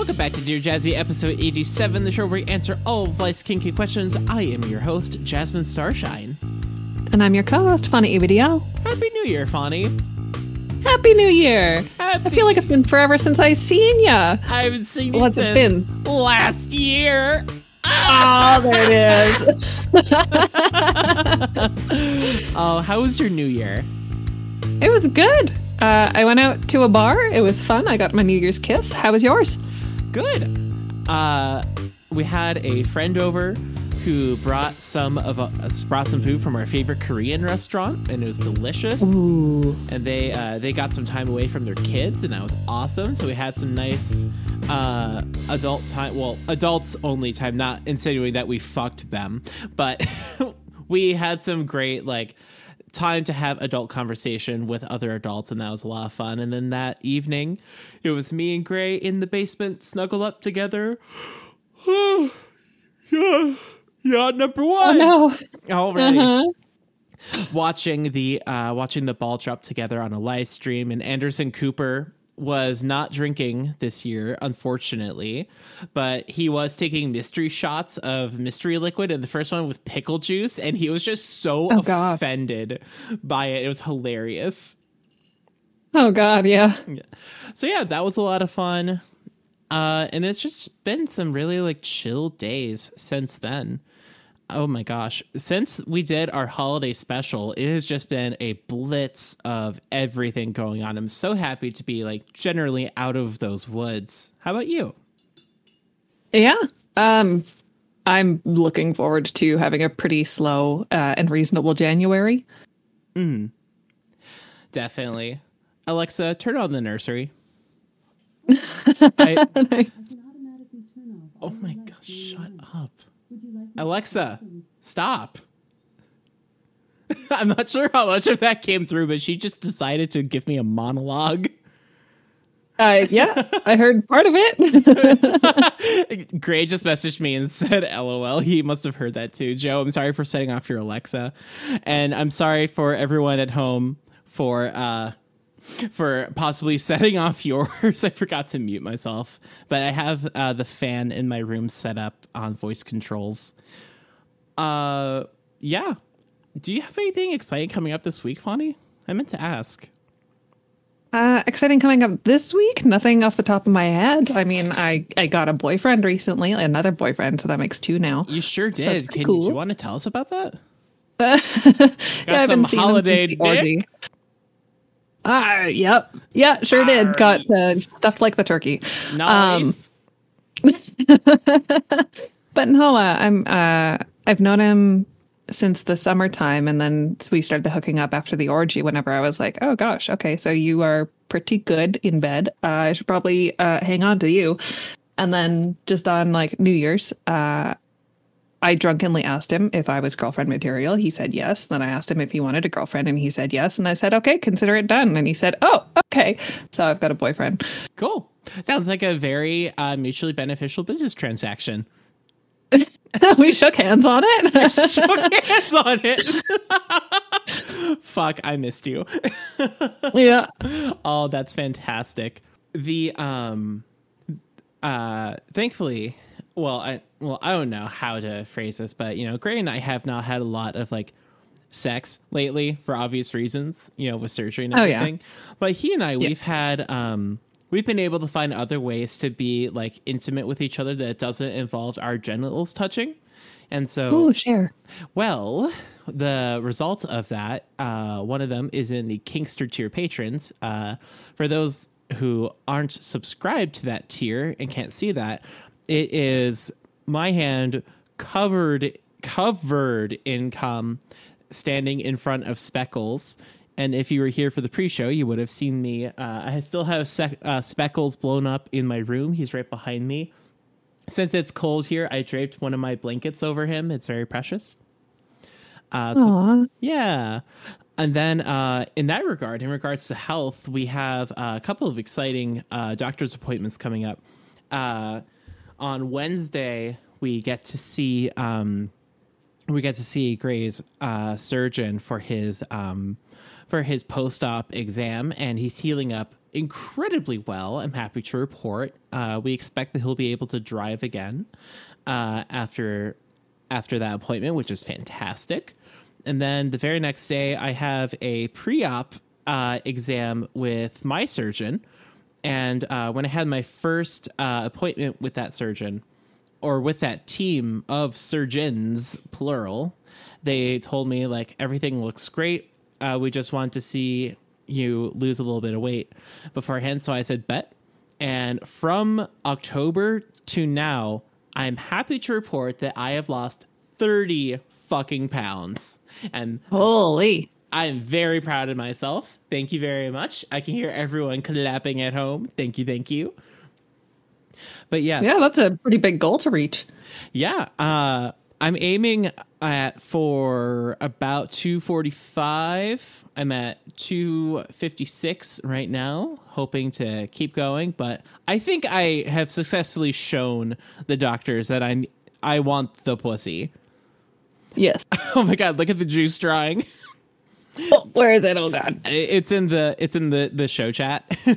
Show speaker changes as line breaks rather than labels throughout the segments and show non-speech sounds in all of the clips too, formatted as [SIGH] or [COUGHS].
Welcome back to Dear Jazzy, episode 87, the show where we answer all of life's kinky questions. I am your host, Jasmine Starshine.
And I'm your co-host, Fani EBDL.
Happy New Year, Fani.
Happy New Year!
Happy
I feel like it's been forever since I've seen ya.
I haven't seen you
What's it
since
been?
last year.
Oh, there it is. [LAUGHS] [LAUGHS]
Oh, how was your New Year?
it was good. Uh, I went out to a bar. It was fun. I got my New Year's kiss. How was yours?
Good. Uh, we had a friend over who brought some of uh, brought some food from our favorite Korean restaurant, and it was delicious.
Ooh.
and they uh, they got some time away from their kids, and that was awesome. So we had some nice uh, adult time. Well, adults only time. Not insinuating that we fucked them, but [LAUGHS] we had some great like time to have adult conversation with other adults, and that was a lot of fun. And then that evening, it was me and Gray in the basement, snuggled up together. [SIGHS] yeah, yeah, number
Oh
one
no.
already
Uh-huh.
watching the uh watching the ball drop together on a live stream and Anderson Cooper was not drinking this year unfortunately but he was taking mystery shots of mystery liquid and the first one was pickle juice and he was just so
Oh, God.
offended by it. It was hilarious.
Oh God, yeah.
so yeah that was a lot of fun. Uh and it's just been some really like chill days since then oh my gosh. Since we did our holiday special it has just been a blitz of everything going on. I'm so happy to be like generally out of those woods. How about you?
Yeah. Um, I'm looking forward to having a pretty slow uh, and reasonable January.
definitely. Alexa turn on the nursery. [LAUGHS] I- oh my gosh shut up alexa stop [LAUGHS] i'm not sure how much of that came through but she just decided to give me a monologue
Uh, yeah, I heard part of it. [LAUGHS]
Gray just messaged me and said, LOL. He must have heard that too. Joe, I'm sorry for setting off your Alexa. And I'm sorry for everyone at home for uh for possibly [LAUGHS] setting off yours. [LAUGHS] I forgot to mute myself. But I have uh the fan in my room set up on voice controls. Uh yeah. Do you have anything exciting coming up this week, Fani? I meant to ask.
Uh, exciting coming up this week. Nothing off the top of my head. I mean, I I got a boyfriend recently, another boyfriend, so that makes two now.
You sure did.
pretty
Can do
cool.
you want to tell us about that? [LAUGHS]
yeah, I've
some
been
holiday
orgy. Ah, yep, yeah, sure did. Got uh, stuffed like the turkey.
Nice. [LAUGHS]
But no, uh, I'm uh, I've known him since the summertime, and then we started hooking up after the orgy. Whenever I was like, oh gosh, okay, so you are pretty good in bed. Uh, I should probably uh, hang on to you. And then just on like New Year's, uh, I drunkenly asked him if I was girlfriend material. He said yes. Then I asked him if he wanted a girlfriend, and he said yes. And I said, okay, consider it done. And he said, oh, okay. So I've got a boyfriend.
Cool. Sounds like a very uh, mutually beneficial business transaction. [LAUGHS]
we shook hands on it. [LAUGHS]
Shook hands on it. [LAUGHS] Fuck, I missed you.
yeah.
oh, that's fantastic. The um uh thankfully, well, I well, I don't know how to phrase this, but you know, Gray and I have not had a lot of like sex lately for obvious reasons, you know, with surgery and
Oh, yeah.
everything. But he and I, we've had um we've been able to find other ways to be like intimate with each other that doesn't involve our genitals touching. And so
Ooh, share.
well, the result of that, uh, one of them is in the Kinkster tier patrons. Uh, for those who aren't subscribed to that tier and can't see that, it is my hand covered covered in cum, standing in front of Speckles. And if you were here for the pre-show, you would have seen me. Uh, I still have sec- uh, Speckles blown up in my room. He's right behind me since it's cold here, I draped one of my blankets over him. It's very precious. Uh, so,
Aw.
yeah. And then, uh, in that regard, in regards to health, we have uh, a couple of exciting uh, doctor's appointments coming up. On Wednesday, we get to see um, we get to see Gray's uh, surgeon for his um, for his post-op exam, and he's healing up incredibly well. I'm happy to report. Uh, we expect that he'll be able to drive again uh, after after that appointment, which is fantastic. And then the very next day, I have a pre-op uh, exam with my surgeon. And uh, when I had my first uh, appointment with that surgeon, or with that team of surgeons, plural, they told me like everything looks great. Uh, we just want to see you lose a little bit of weight beforehand. So I said, bet. And from October to now, I'm happy to report that I have lost 30 fucking pounds. And
Holy.
I am very proud of myself. Thank you very much. I can hear everyone clapping at home. Thank you, thank you. But yeah,
Yeah, that's a pretty big goal to reach.
yeah, uh, I'm aiming at for about 245. I'm at 256 right now, hoping to keep going. But I think I have successfully shown the doctors that I'm I want the pussy.
Yes. [LAUGHS]
Oh my god, look at the juice drawing. [LAUGHS] [LAUGHS]
Where is it? Oh God.
It's in the it's in the the show chat. [LAUGHS]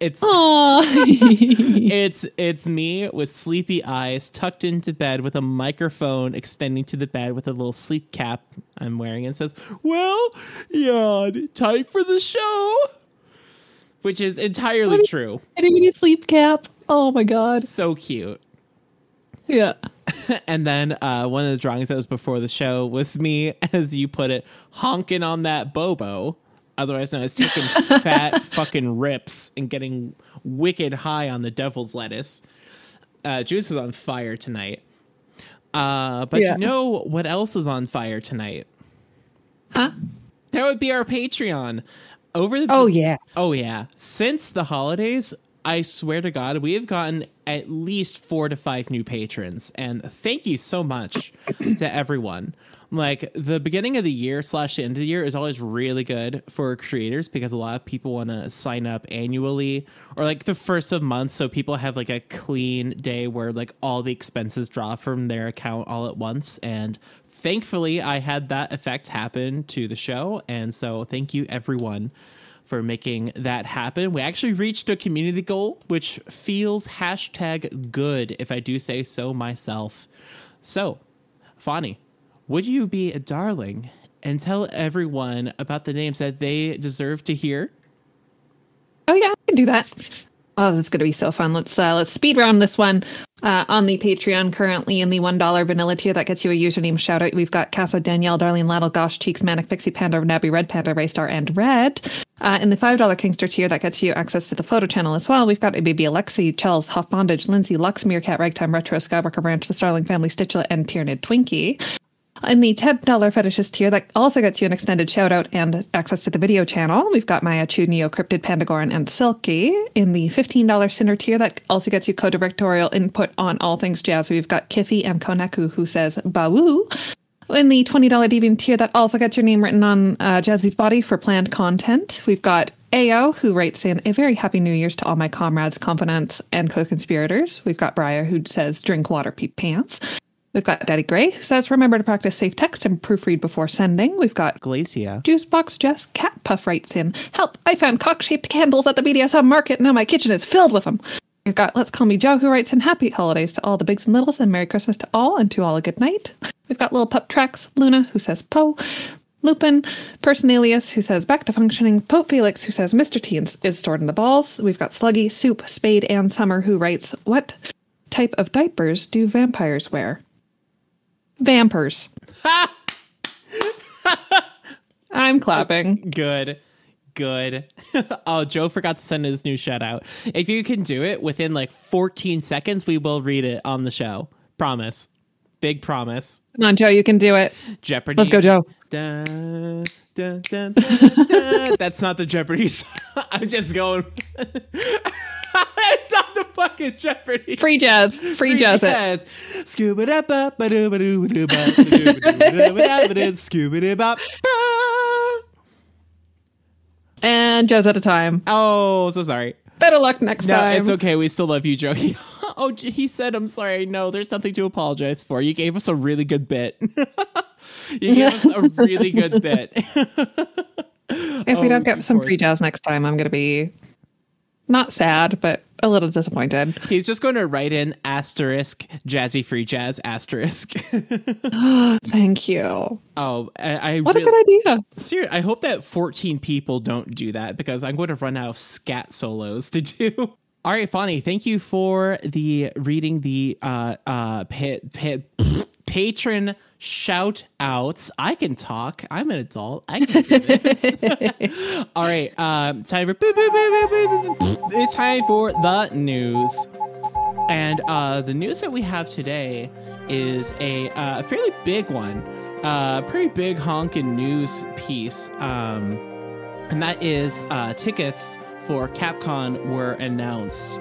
it's [LAUGHS] it's it's me with sleepy eyes tucked into bed with a microphone extending to the bed with a little sleep cap I'm wearing and says, "Well, yeah, time for the show." Which is entirely true.
Itty bitty sleep cap. Oh my God.
So cute.
Yeah. [LAUGHS]
And then uh, one of the drawings that was before the show was me, [LAUGHS] as you put it, honking on that bobo, otherwise known as taking [LAUGHS] fat fucking rips and getting wicked high on the devil's lettuce. Uh, Juice is on fire tonight. Uh, but
Yeah.
you know what else is on fire tonight?
Huh?
That would be our Patreon. Over the
Oh yeah.
Oh yeah. Since the holidays, I swear to God, we have gotten at least four to five new patrons, and thank you so much [COUGHS] to everyone. Like the beginning of the year slash the end of the year is always really good for creators because a lot of people want to sign up annually or like the first of month, so people have like a clean day where like all the expenses drop from their account all at once. And thankfully, I had that effect happen to the show, and so thank you everyone for making that happen. We actually reached a community goal, which feels hashtag good, if I do say so myself. So, Fani, would you be a darling and tell everyone about the names that they deserve to hear?
Oh yeah, I can do that. Oh, that's gonna be so fun. Let's uh, let's speed round this one. Uh, on the Patreon, currently in the one dollar vanilla tier, that gets you a username shout out. We've got Casa, Danielle, Darlene, Laddle, Gosh, Cheeks, Manic, Pixie, Panda, Nabby, Red Panda, Raystar, and Red. Uh, in the five dollar Kinkster tier, that gets you access to the photo channel as well. We've got a baby Alexi, Chels, Huff Bondage, Lindsay, Lux, Meerkat, Ragtime, Retro, Skywalker Branch, the Starling Family, Stitchlet, and Tyrannid Twinkie. In the $10 fetishist tier, that also gets you an extended shout out and access to the video channel. We've got Maya Chu, Neo, Cryptid, Pandagoran, and Silky. In the $15 Sinner tier, that also gets you co directorial input on all things jazz. We've got Kiffy and Koneku, who says Bawoo. In the $20 Deviant tier, that also gets your name written on uh, Jazzy's body for planned content. We've got Ao, who writes in a very happy New Year's to all my comrades, confidants, and co conspirators. We've got Briar, who says drink water, peep pants. We've got Daddy Gray, who says remember to practice safe text and proofread before sending. We've got
Glacia.
Juicebox Jess Cat Puff writes in Help! I found cock shaped candles at the BDSM market. And now my kitchen is filled with them. We've got Let's Call Me Joe, who writes in Happy Holidays to all the bigs and littles and Merry Christmas to all and to all a good night. We've got Little Pup Tracks, Luna, who says Poe. Lupin, Person Alias, who says back to functioning. Pope Felix, who says Mr. T is stored in the balls. We've got Sluggy, Soup, Spade, and Summer, who writes What type of diapers do vampires wear? Vampers. [LAUGHS] I'm clapping.
Good. Good. [LAUGHS] oh, Joe forgot to send his new shout out. If you can do it within like 14 seconds, we will read it on the show. Promise. Big promise.
Come on, Joe, you can do it.
Jeopardy.
Let's go, Joe.
Dun, dun, dun. That's not the Jeopardy [LAUGHS] song. I'm just going. It's not the fucking Jeopardy.
Free jazz. Free, jazz, it.
Scuba da ba ba doo ba doo ba doo ba doo ba doo ba doo ba da ba doo, Scuba da ba.
And jazz at a time.
Oh, so sorry.
Better luck next
No,
time.
it's okay. We still love you, Joe. Oh, he said, "I'm sorry." No, there's nothing to apologize for. You gave us a really good bit. you gave us a really good bit.
If we
Oh,
don't get some free jazz next time, I'm going to be not sad, but a little disappointed.
He's just going to write in asterisk jazzy free jazz asterisk. [LAUGHS] [GASPS]
Thank you.
oh, I, I
What a good idea.
Ser- I hope that 14 people don't do that because I'm going to run out of scat solos to do. All right, Fonny, thank you for the reading the uh uh pit pa- patron shout outs. I can talk. I'm an adult. I can do this. [LAUGHS] All right, um time for it's time for the news. And uh, the news that we have today is a uh, fairly big one, uh, pretty big honking news piece, um, and that is uh, tickets for CapCon were announced.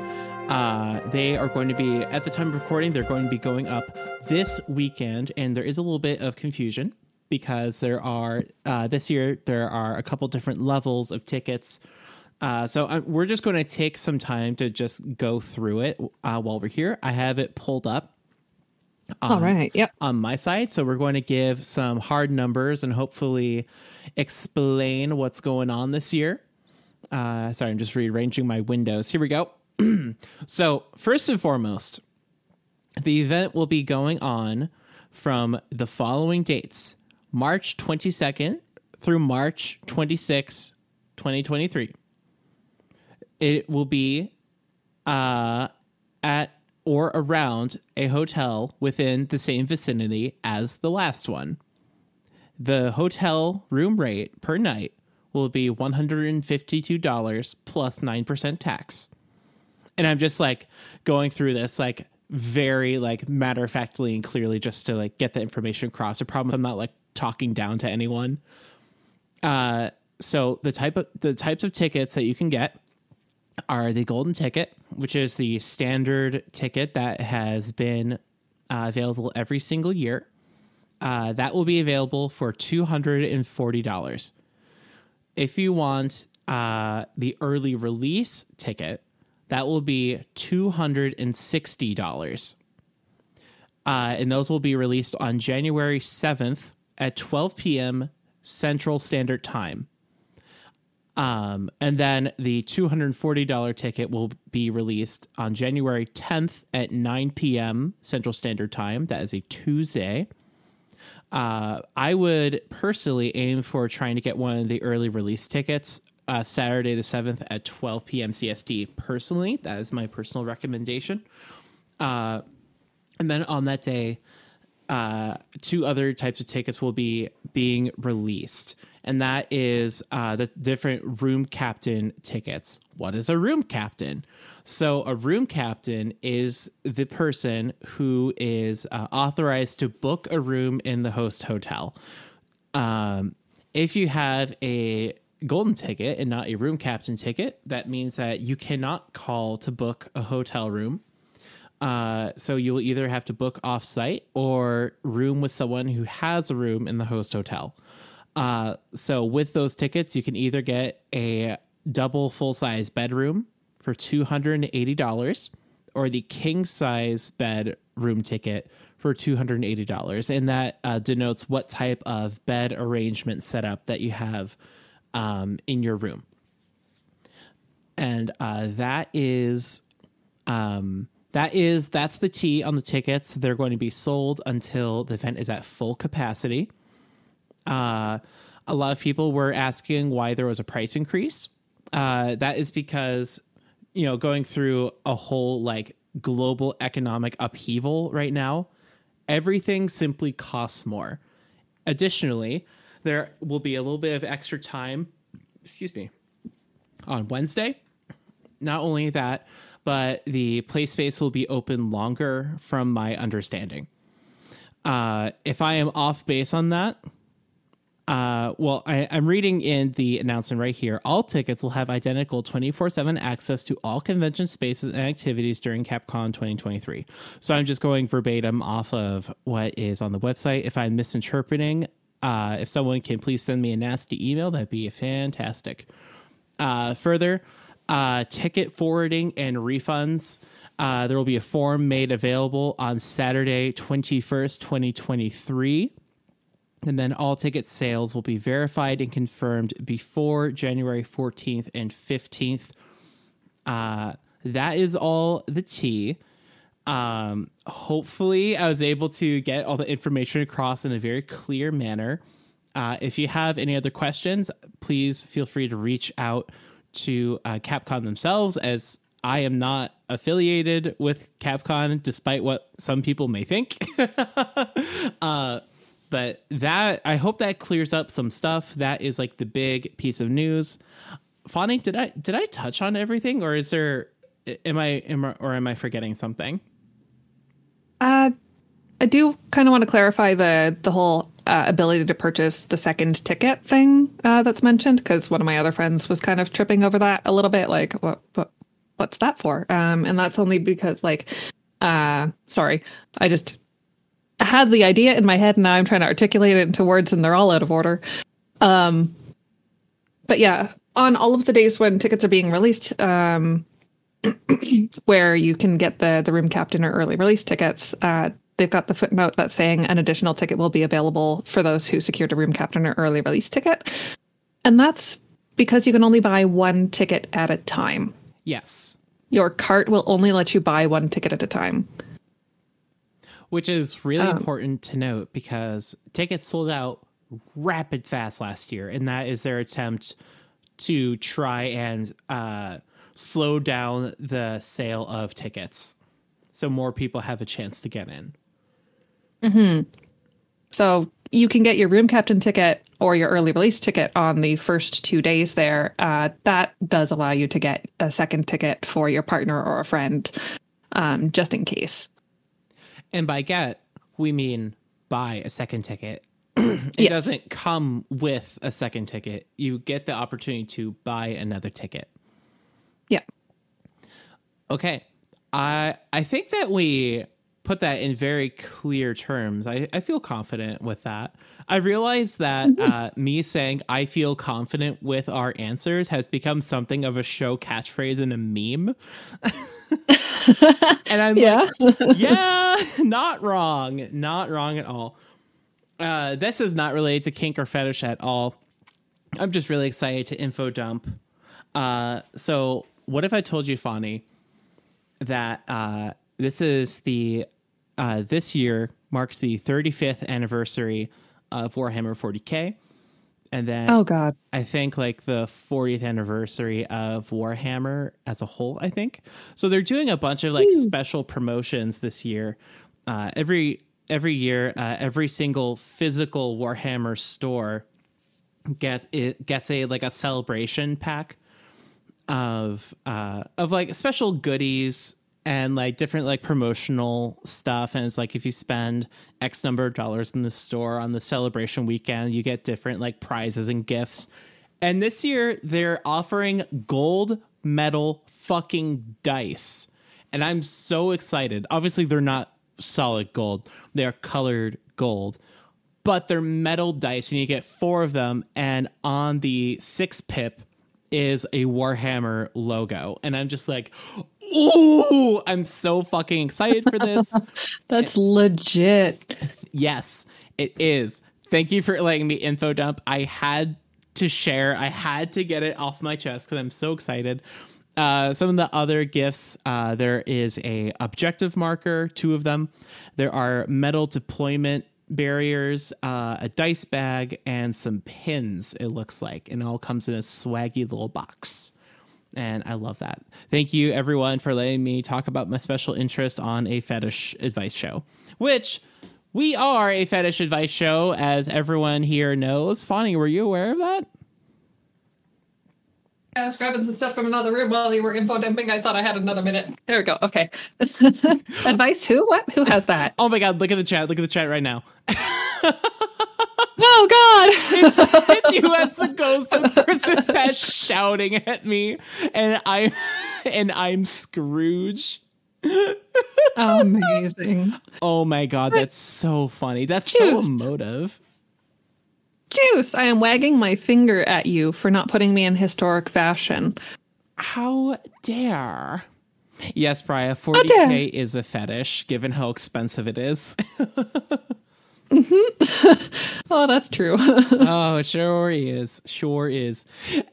Uh, they are going to be at the time of recording. They're going to be going up this weekend, and there is a little bit of confusion because there are uh, this year there are a couple different levels of tickets. Uh, so i we're just going to take some time to just go through it uh, while we're here. I have it pulled up
All right. Yep.
on my side. So we're going to give some hard numbers and hopefully explain what's going on this year. Uh, sorry, I'm just rearranging my windows. Here we go. [CLEARS THROAT] so, first and foremost, the event will be going on from the following dates March 22nd through March 26, 2023. It will be uh, at or around a hotel within the same vicinity as the last one. The hotel room rate per night will be $152 plus 9% tax. And I'm just like going through this like very like matter of factly and clearly just to like get the information across. I promise I'm not like talking down to anyone. Uh so the type of the types of tickets that you can get are the golden ticket, which is the standard ticket that has been uh, available every single year. Uh, that will be available for two hundred and forty dollars. If you want uh, the early release ticket, that will be two hundred and sixty dollars. Uh, and those will be released on January seventh at twelve p.m. Central Standard Time. Um, and then the $240 ticket will be released on January 10th at 9 p.m. Central Standard Time. That is a Tuesday. Uh, I would personally aim for trying to get one of the early release tickets uh, Saturday the 7th at 12 p.m. CST. Personally, that is my personal recommendation. Uh, and then on that day, uh, two other types of tickets will be being released, and that is uh, the different room captain tickets. What is a room captain? So, a room captain is the person who is uh, authorized to book a room in the host hotel. Um, if you have a golden ticket and not a room captain ticket, that means that you cannot call to book a hotel room. Uh, so you'll either have to book off-site or room with someone who has a room in the host hotel. Uh, so with those tickets, you can either get a double full-size bedroom for two hundred and eighty dollars, or the king-size bed room ticket for two hundred and eighty dollars, and that uh, denotes what type of bed arrangement setup that you have um, in your room. And uh, that is um, that is that's the T on the tickets. They're going to be sold until the event is at full capacity. Uh, a lot of people were asking why there was a price increase. Uh, that is because you know going through a whole like global economic upheaval right now, everything simply costs more. Additionally, there will be a little bit of extra time. Excuse me. On Wednesday, not only that, but the play space will be open longer from my understanding. Uh, if I am off base on that, Uh, well, I, I'm reading in the announcement right here. All tickets will have identical 24 7 access to all convention spaces and activities during CapCon 2023. So I'm just going verbatim off of what is on the website. If I'm misinterpreting, uh, if someone can please send me a nasty email, that'd be fantastic. Uh, further, uh, ticket forwarding and refunds. Uh, there will be a form made available on Saturday, 21st, 2023. And then all ticket sales will be verified and confirmed before January 14th and 15th. Uh, that is all the tea. Um, hopefully, I was able to get all the information across in a very clear manner. Uh, if you have any other questions, please feel free to reach out to uh, CapCon themselves, as I am not affiliated with CapCon, despite what some people may think. [LAUGHS] uh, but that I hope that clears up some stuff. That is like the big piece of news. Fonny, did I did I touch on everything, or is there am I, am I or am I forgetting something?
Uh, I do kind of want to clarify the the whole uh, ability to purchase the second ticket thing uh, that's mentioned because one of my other friends was kind of tripping over that a little bit. Like, what what what's that for? Um, and that's only because like, uh, sorry, I just had the idea in my head and now I'm trying to articulate it into words and they're all out of order. Um, but yeah, on all of the days when tickets are being released, um, where you can get the the room captain or early release tickets, uh, they've got the footnote that's saying an additional ticket will be available for those who secured a room captain or early release ticket, and that's because you can only buy one ticket at a time.
Yes.
Your cart will only let you buy one ticket at a time
which is really um, important to note because tickets sold out rapid fast last year, and that is their attempt to try and uh, slow down the sale of tickets so more people have a chance to get in.
hmm So you can get your room captain ticket or your early release ticket on the first two days there. Uh, that does allow you to get a second ticket for your partner or a friend, um, just in case.
And by get, we mean buy a second ticket. [CLEARS THROAT] it yes. doesn't come with a second ticket. You get the opportunity to buy another ticket. Okay. I I think that we put that in very clear terms. I, I feel confident with that. I realize that mm-hmm. uh, me saying I feel confident with our answers has become something of a show catchphrase and a meme. [LAUGHS] and I'm yeah. like, yeah, [LAUGHS] not wrong. Not wrong at all. Uh, this is not related to kink or fetish at all. I'm just really excited to info dump. Uh, so, what if I told you, Fonny, that uh, this is the uh, this year marks the 35th anniversary of Warhammer 40k, and then
oh god,
I think like the 40th anniversary of Warhammer as a whole. I think so. They're doing a bunch of like Ooh. special promotions this year. Uh, every every year, uh, every single physical Warhammer store get it gets a like a celebration pack of uh of like special goodies and like different like promotional stuff. And it's like if you spend x number of dollars in the store on the celebration weekend you get different like prizes and gifts. And this year they're offering gold medal fucking dice. And i'm so excited. Obviously they're not solid gold. They're colored gold. But they're metal dice and you get four of them. And on the six pip is a Warhammer logo. And I'm just like, ooh, I'm so fucking excited for this. [LAUGHS]
That's legit.
Yes, it is. Thank you for letting me info dump. I had to share, I had to get it off my chest because I'm so excited. Uh, some of the other gifts uh, there is a objective marker two of them there are metal deployment barriers, uh, a dice bag, and some pins, it looks like. And it all comes in a swaggy little box. And I love that. Thank you, everyone, for letting me talk about my special interest on a fetish advice show, which we are a fetish advice show, as everyone here knows. Fonny, were you aware of that?
I was grabbing some stuff from another room while you were info dumping. I thought I had another minute. There we go. Okay. [LAUGHS] Advice who? What? Who has that?
Oh my god, look at the chat. Look at the chat right now. [LAUGHS]
Oh God!
it's you as the ghost of Christmas past shouting at me, and I and I'm Scrooge.
Amazing.
Oh my god, that's so funny. That's
Juiced.
so emotive.
Juice, I am wagging my finger at you for not putting me in historic fashion.
How dare? Yes, Brian,
dare.
40k is a fetish, given how expensive it is. [LAUGHS] [LAUGHS]
Oh, that's true. [LAUGHS]
oh, sure is. Sure is.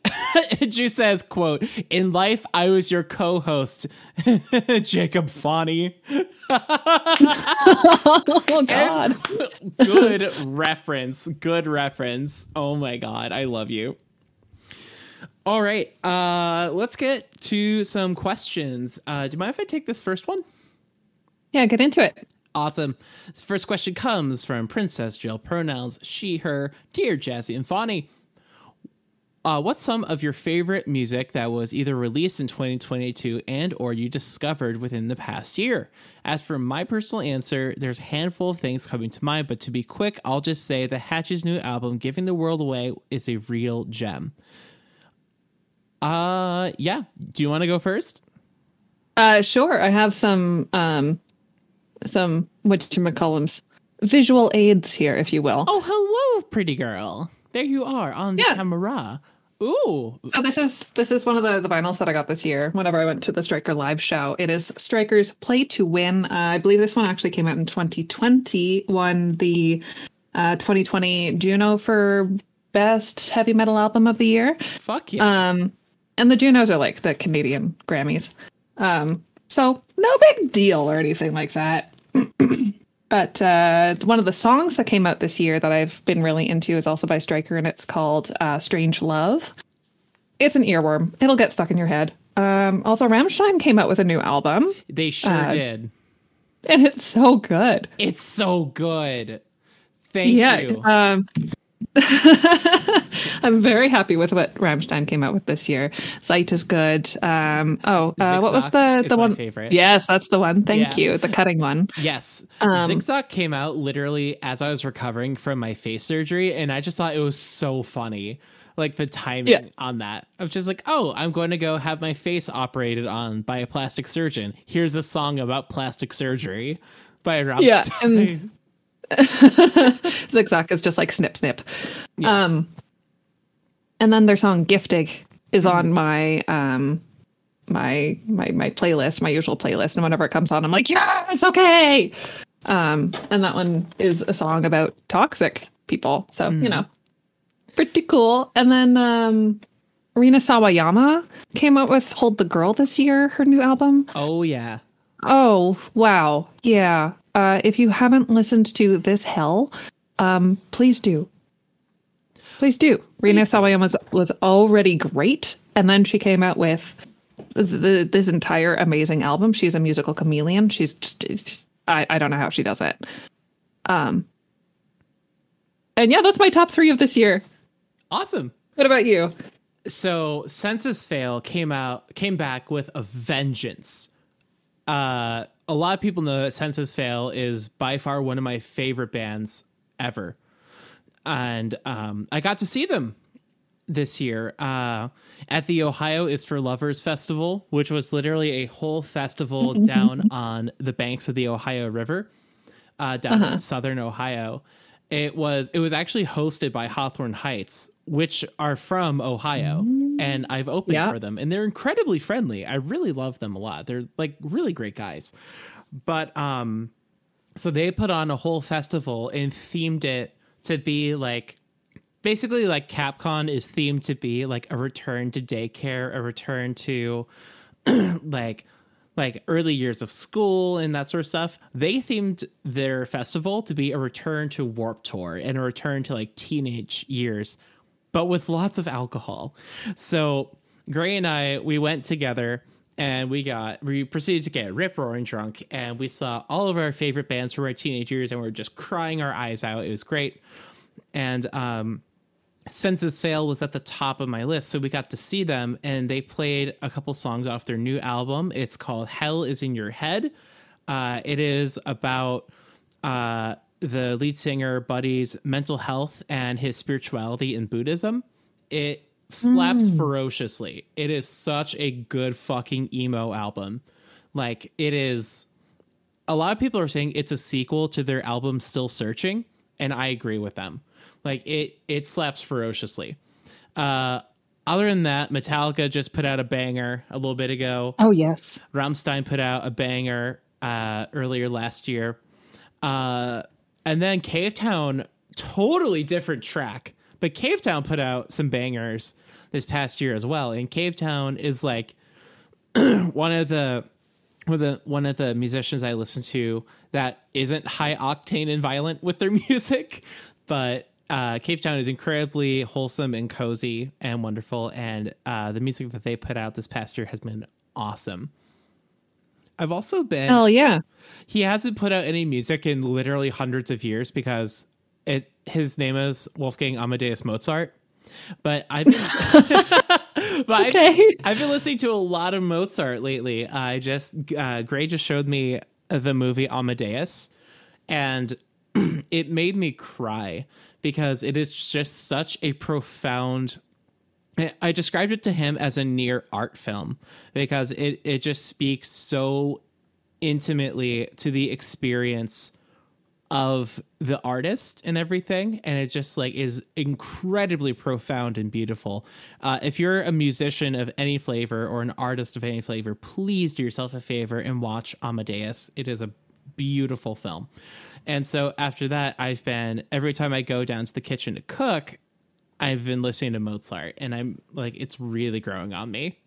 [LAUGHS] Juice says, quote, In life, I was your co-host, Jacob Fani.
oh God.
Good reference. Good reference. Oh my god, I love you. All right, uh, let's get to some questions. Uh, do you mind if I take this first one?
Yeah, get into it.
Awesome. This first question comes from Princess Jill. Pronouns she, her. Dear Jazzy and Fawny. Uh, what's some of your favorite music that was either released in 2022 and or you discovered within the past year? As for my personal answer, there's a handful of things coming to mind, but to be quick, I'll just say the Hatch's new album, Giving the World Away, is a real gem. Uh, yeah. Do you want to go first?
Uh, sure. I have some um, some what you call them visual aids here, if you will.
Oh, hello, pretty girl. There you are on the
Yeah.
camera. Ooh,
So this is this is one of the, the vinyls that I got this year. Whenever I went to the Striker live show, it is Striker's Play to Win. Uh, I believe this one actually came out in 2020. Won the uh, 2020 Juno for best heavy metal album of the year.
fuck yeah.
Um, and the Junos are like the Canadian Grammys. Um, so no big deal or anything like that. But uh, one of the songs that came out this year that I've been really into is also by Striker, and it's called uh, "Strange Love." It's an earworm; it'll get stuck in your head. Um, also, Rammstein came out with a new album,
they sure
uh,
did.
and it's so good.
It's so good. Thank
yeah,
you.
um, [LAUGHS] I'm very happy with what Rammstein came out with this year. Zeit is good. Um, oh, uh, what was the the one?
favorite.
Yes, that's the one. Thank
Yeah.
you. The cutting one. [LAUGHS]
yes.
um,
Zigzag came out literally as I was recovering from my face surgery, and I just thought it was so funny. Like the timing
Yeah.
on that. I was just like, oh, I'm going to go have my face operated on by a plastic surgeon. Here's a song about plastic surgery by Rammstein.
Yeah, and- [LAUGHS] [LAUGHS] Zigzag is just like snip snip. Um, and then their song "Giftig" is on my um my my my playlist, my usual playlist, and whenever it comes on, I'm like, yes, okay. Um, and that one is a song about toxic people, so you know, pretty cool. And then um, Rina Sawayama came out with "Hold the Girl" this year, her new album.
oh yeah.
Oh, wow. Yeah. Uh, if you haven't listened to This Hell, um, please do. Please do. Rina Sawayama was, was already great. And then she came out with the, this entire amazing album. She's a musical chameleon. She's just, I, I don't know how she does it. Um, and yeah, that's my top three of this year.
Awesome.
What about you?
so Senses Fail came out came back with a vengeance uh a lot of people know that Senses Fail is by far one of my favorite bands ever. And um i got to see them this year. Uh at the ohio is for lovers festival which was literally a whole festival [LAUGHS] down on the banks of the ohio river uh, down in southern Ohio. It was it was actually hosted by Hawthorne Heights, which are from Ohio, and I've opened
Yeah.
for them, and they're incredibly friendly. I really love them a lot. They're like really great guys. But um, so they put on a whole festival and themed it to be like basically like CapCon is themed to be like a return to daycare, a return to [CLEARS THROAT] like like early years of school and that sort of stuff. They themed their festival to be a return to Warped Tour and a return to like teenage years, but with lots of alcohol. So Gray and I we went together and we got we proceeded to get rip roaring drunk and we saw all of our favorite bands from our teenage years and we are just crying our eyes out. It was great. And um Senses Fail was at the top of my list, so we got to see them, and they played a couple songs off their new album. It's called "Hell Is in Your Head." Uh, it is about uh, the lead singer Buddy's mental health and his spirituality in Buddhism. It slaps ferociously. It is such a good fucking emo album. Like it is a lot of people are saying it's a sequel to their album Still Searching, and I agree with them. Like it it slaps ferociously. Uh other than that, Metallica just put out a banger a little bit ago.
Oh yes.
Rammstein put out a banger uh, earlier last year. Uh, and then Cavetown, totally different track, but Cavetown put out some bangers this past year as well. And Cavetown is like [CLEARS THROAT] one of the one of the one of the musicians I listen to that isn't high octane and violent with their [LAUGHS] music, but uh, Cavetown is incredibly wholesome and cozy and wonderful, and uh, the music that they put out this past year has been awesome. I've also been
Hell yeah.
he hasn't put out any music in literally hundreds of years because it his name is Wolfgang Amadeus Mozart. But I've been, [LAUGHS] [LAUGHS] but I've- I've, been listening to a lot of Mozart lately. I just uh, Gray just showed me the movie Amadeus, and [CLEARS THROAT] it made me cry because it is just such a profound I- described it to him as a near art film because it it just speaks so intimately to the experience of the artist and everything. And it just like is incredibly profound and beautiful. Uh, if you're a musician of any flavor or an artist of any flavor please do yourself a favor and watch amadeus. It is a beautiful film. And so after that i've been every time i go down to the kitchen to cook I've been listening to Mozart and I'm like it's really growing on me.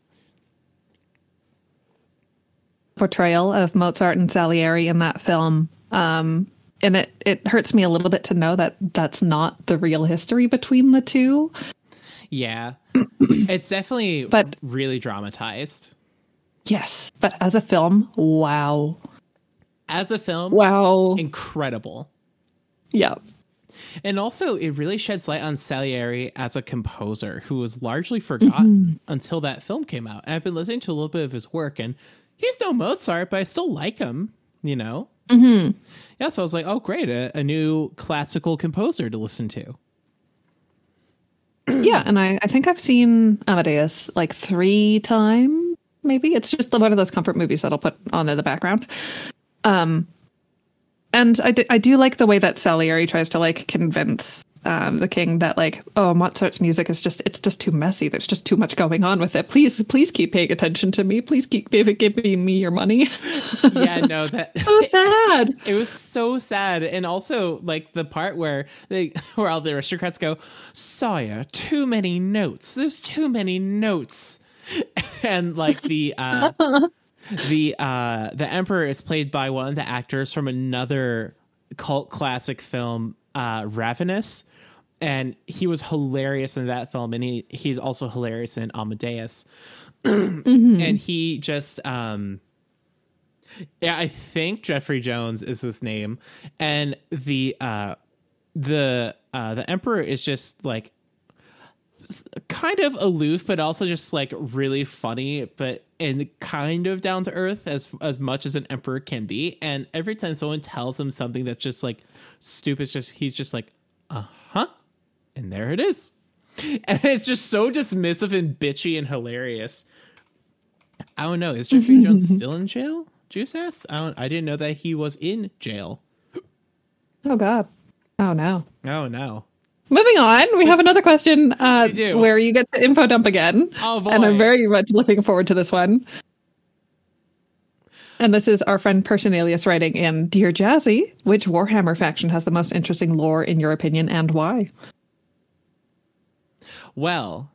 portrayal of Mozart and Salieri in that film. Um, and it, it hurts me a little bit to know that that's not the real history between the two.
Yeah. [CLEARS THROAT] it's definitely
But-
really dramatized.
Yes. But as a film, wow.
As a film,
Wow.
incredible.
Yeah.
And also it really sheds light on Salieri as a composer who was largely forgotten until that film came out. And I've been listening to a little bit of his work and he's no Mozart, but I still like him, you know? Mm-hmm. Yeah, so I was like, oh great, a, a new classical composer to listen to. [CLEARS THROAT]
yeah. And I, I think I've seen Amadeus like three times, maybe. It's just one of those comfort movies that I'll put on in the background. Um, and I do, I do like the way that Salieri tries to like convince um, the king that like oh Mozart's music is just it's just too messy. There's just too much going on with it. Please please keep paying attention to me. Please keep giving giving me your money.
Yeah, no, [LAUGHS] that
so sad.
It was so sad, and also like the part where they, [LAUGHS] where all the aristocrats go, "Sire, too many notes. There's too many notes," [LAUGHS] and like the uh, the uh, the emperor is played by one of the actors from another cult classic film, uh, Ravenous, and he was hilarious in that film, and he he's also hilarious in Amadeus, [CLEARS THROAT] and he just um yeah, I think Jeffrey Jones is his name, and the uh, the uh, the Emperor is just like kind of aloof, but also just like really funny, but and kind of down to earth as as much as an Emperor can be. And every time someone tells him something that's just like stupid, it's just he's just like, uh huh, and there it is, [LAUGHS] and it's just so dismissive and bitchy and hilarious. I don't know. Is Jeffrey [LAUGHS] Jones still in jail? Juice ass? I don't. I didn't know that he was in jail.
Oh God. Oh no.
Oh no.
Moving on, we have another question uh, where you get to info dump again.
Oh.
And I'm very much looking forward to this one. And this is our friend Personalius writing in Dear Jazzy, which Warhammer faction has the most interesting lore in your opinion and why?
Well,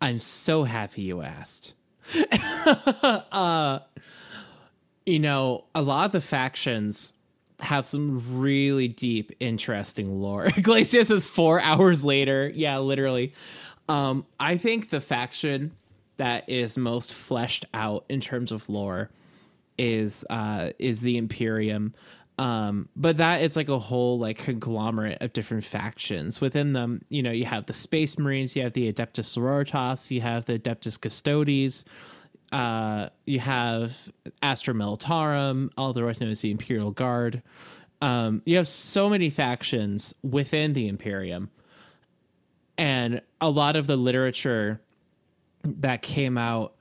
I'm so happy you asked. [LAUGHS] uh, you know, a lot of the factions have some really deep, interesting lore. [LAUGHS] Iglesias is four hours later. Yeah, literally. Um, I think the faction that is most fleshed out in terms of lore is uh is the Imperium. Um, but that is like a whole like conglomerate of different factions. Within them, you know, you have the Space Marines, you have the Adeptus Sororitas, you have the Adeptus Custodes, uh, you have Astra Militarum, otherwise known as the Imperial Guard. um, you have so many factions within the Imperium, and a lot of the literature that came out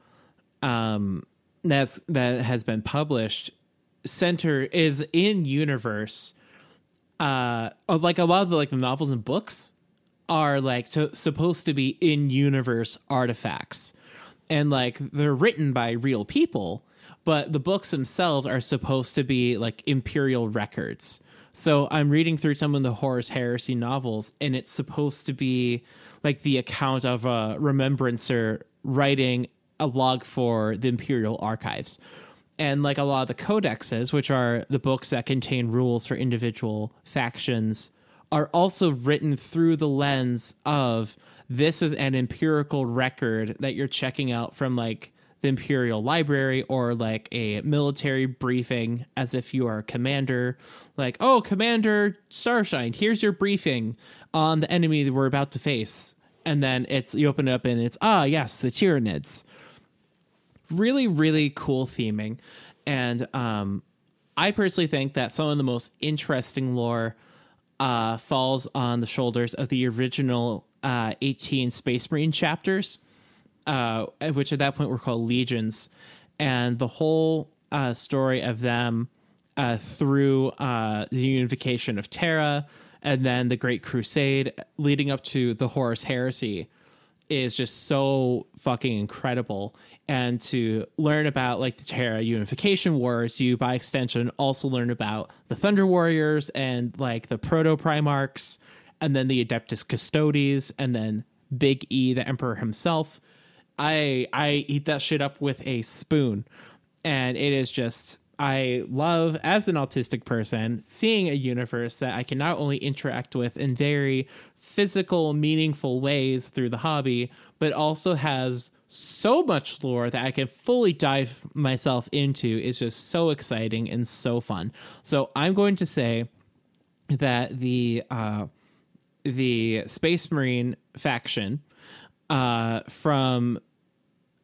um, that's that has been published center is in universe. Uh, like a lot of the like the novels and books are like supposed to be in universe artifacts, and like they're written by real people but the books themselves are supposed to be like imperial records. So I'm reading through some of the Horus Heresy novels, and it's supposed to be like the account of a remembrancer writing a log for the imperial archives. And like a lot of the codexes, which are the books that contain rules for individual factions, are also written through the lens of this is an empirical record that you're checking out from like the Imperial Library or like a military briefing as if you are a commander. Like, oh, Commander Starshine, here's your briefing on the enemy that we're about to face. And then it's you open it up and it's ah yes, the Tyranids. Really, really cool theming. And um I personally think that some of the most interesting lore uh, falls on the shoulders of the original uh, 18 Space Marine chapters uh, which at that point were called legions, and the whole uh, story of them uh, through uh, the unification of Terra and then the Great Crusade leading up to the Horus Heresy is just so fucking incredible. And to learn about like the Terra Unification Wars, you by extension also learn about the Thunder Warriors and like the Proto Primarchs, and then the Adeptus Custodes, and then Big E, the Emperor himself. I I eat that shit up with a spoon, and it is just I love as an autistic person seeing a universe that I can not only interact with in very physical, meaningful ways through the hobby, but also has so much lore that I can fully dive myself into is just so exciting and so fun. So I'm going to say that the uh, the Space Marine faction uh, from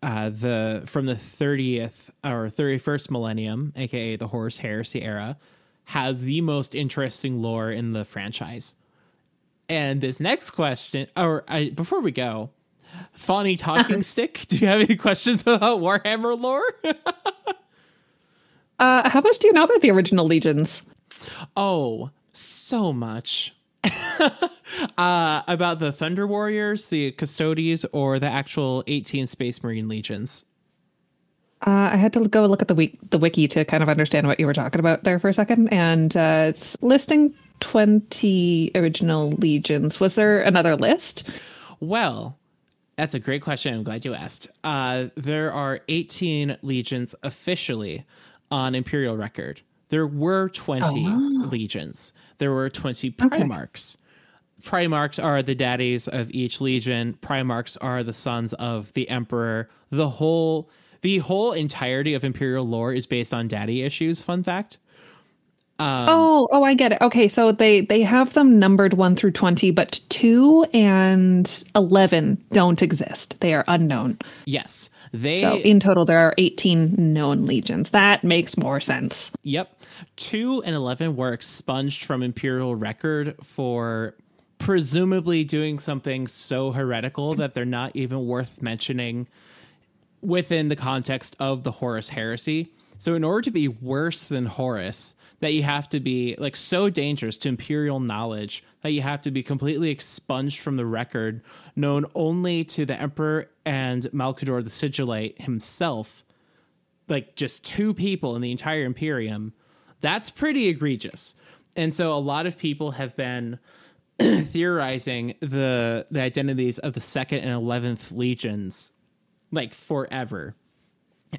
uh, the from the 30th or 31st millennium, aka the Horus Heresy era, has the most interesting lore in the franchise. And this next question, or I, before we go, Fawny Talking [LAUGHS] Stick, do you have any questions about Warhammer lore? [LAUGHS]
uh, how much do you know about the original legions?
Oh, so much. [LAUGHS] [LAUGHS] uh, about the Thunder Warriors, the Custodes, or the actual 18 Space Marine Legions?
Uh, I had to go look at the wiki, the wiki to kind of understand what you were talking about there for a second, and uh, it's listing 20 original legions. Was there another list?
Well, that's a great question. I'm glad you asked. Uh, there are 18 legions officially on Imperial record. There were 20 oh. legions there were 20 Primarchs. Okay. Primarchs are the daddies of each legion. Primarchs are the sons of the emperor. The whole the whole entirety of imperial lore is based on daddy issues. Fun fact.
Um, oh, oh, I get it. Okay, so they they have them numbered one through twenty, but two and eleven don't exist. They are unknown.
Yes, they.
So in total, there are eighteen known legions. That makes more sense.
Yep, two and eleven were expunged from Imperial record for presumably doing something so heretical that they're not even worth mentioning within the context of the Horus heresy. So, in order to be worse than Horus, that you have to be like so dangerous to imperial knowledge that you have to be completely expunged from the record, known only to the emperor and Malcador the Sigillite himself, like just two people in the entire Imperium. That's pretty egregious. And so a lot of people have been [CLEARS THROAT] theorizing the the identities of the second and eleventh legions like forever.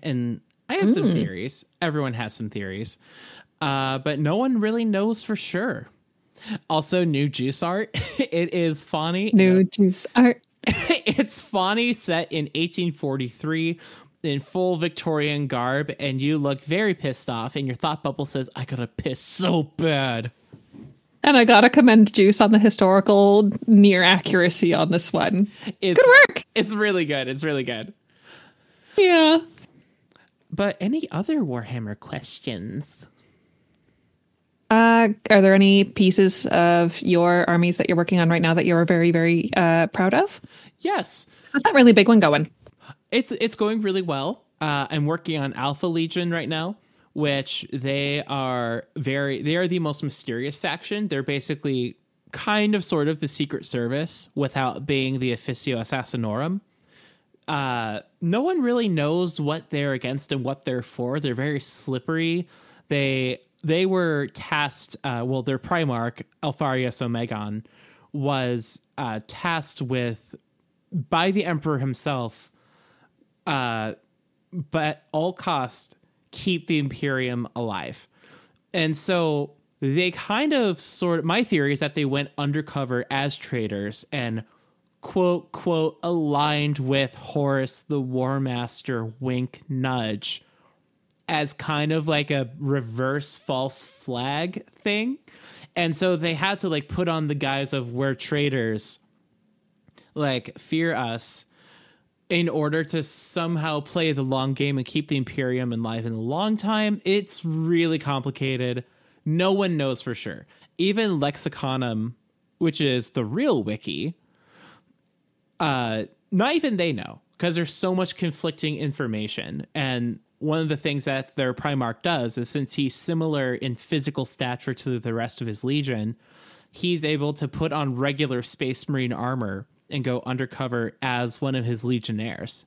And I have mm. some hmm. theories. Everyone has some theories uh, but no one really knows for sure. Also, new juice art. [LAUGHS] it is funny.
New juice art. [LAUGHS]
it's funny, set in 1843 in full Victorian garb, and you look very pissed off, and your thought bubble says, I gotta piss so bad.
And I gotta commend Juice on the historical near accuracy on this one.
It's,
good work.
It's really good. It's really good.
Yeah.
But any other Warhammer questions?
Uh, are there any pieces of your armies that you're working on right now that you're very, very uh, proud of?
Yes.
How's that really big one going?
It's it's going really well. Uh, I'm working on Alpha Legion right now, which they are very they are the most mysterious faction. They're basically kind of sort of the Secret Service without being the Officio Assassinorum. Uh, no one really knows what they're against and what they're for. They're very slippery. They they were tasked. Uh, well, their Primarch Alpharius Omegon was uh, tasked with by the Emperor himself. Uh, but all cost, keep the Imperium alive, and so they kind of sort. My theory is that they went undercover as traitors and quote quote aligned with Horus the War Master wink nudge as kind of like a reverse false flag thing. And so they had to like put on the guise of we're traitors, like fear us, in order to somehow play the long game and keep the Imperium alive in a long time. It's really complicated. No one knows for sure. Even Lexicanum, which is the real wiki, uh, not even they know because there's so much conflicting information. And one of the things that their Primarch does is since he's similar in physical stature to the rest of his legion, he's able to put on regular Space Marine armor and go undercover as one of his legionnaires.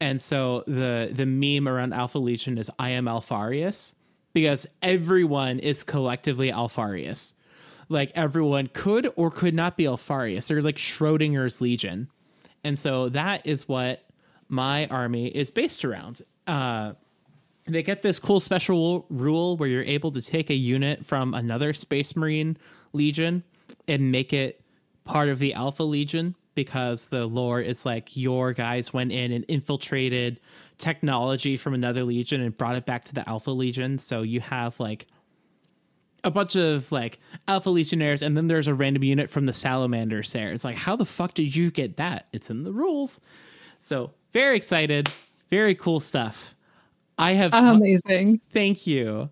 And so the the meme around Alpha Legion is I am Alpharius because everyone is collectively Alpharius. Like everyone could or could not be Alpharius. They're like Schrodinger's Legion. And so that is what my army is based around. Uh, they get this cool special rule where you're able to take a unit from another Space Marine Legion and make it part of the Alpha Legion because the lore is like your guys went in and infiltrated technology from another legion and brought it back to the Alpha Legion. So you have like a bunch of like Alpha Legionnaires, and then there's a random unit from the Salamanders there. It's like, how the fuck did you get that? It's in the rules. So very excited, very cool stuff. I have ta-
Amazing.
Thank you.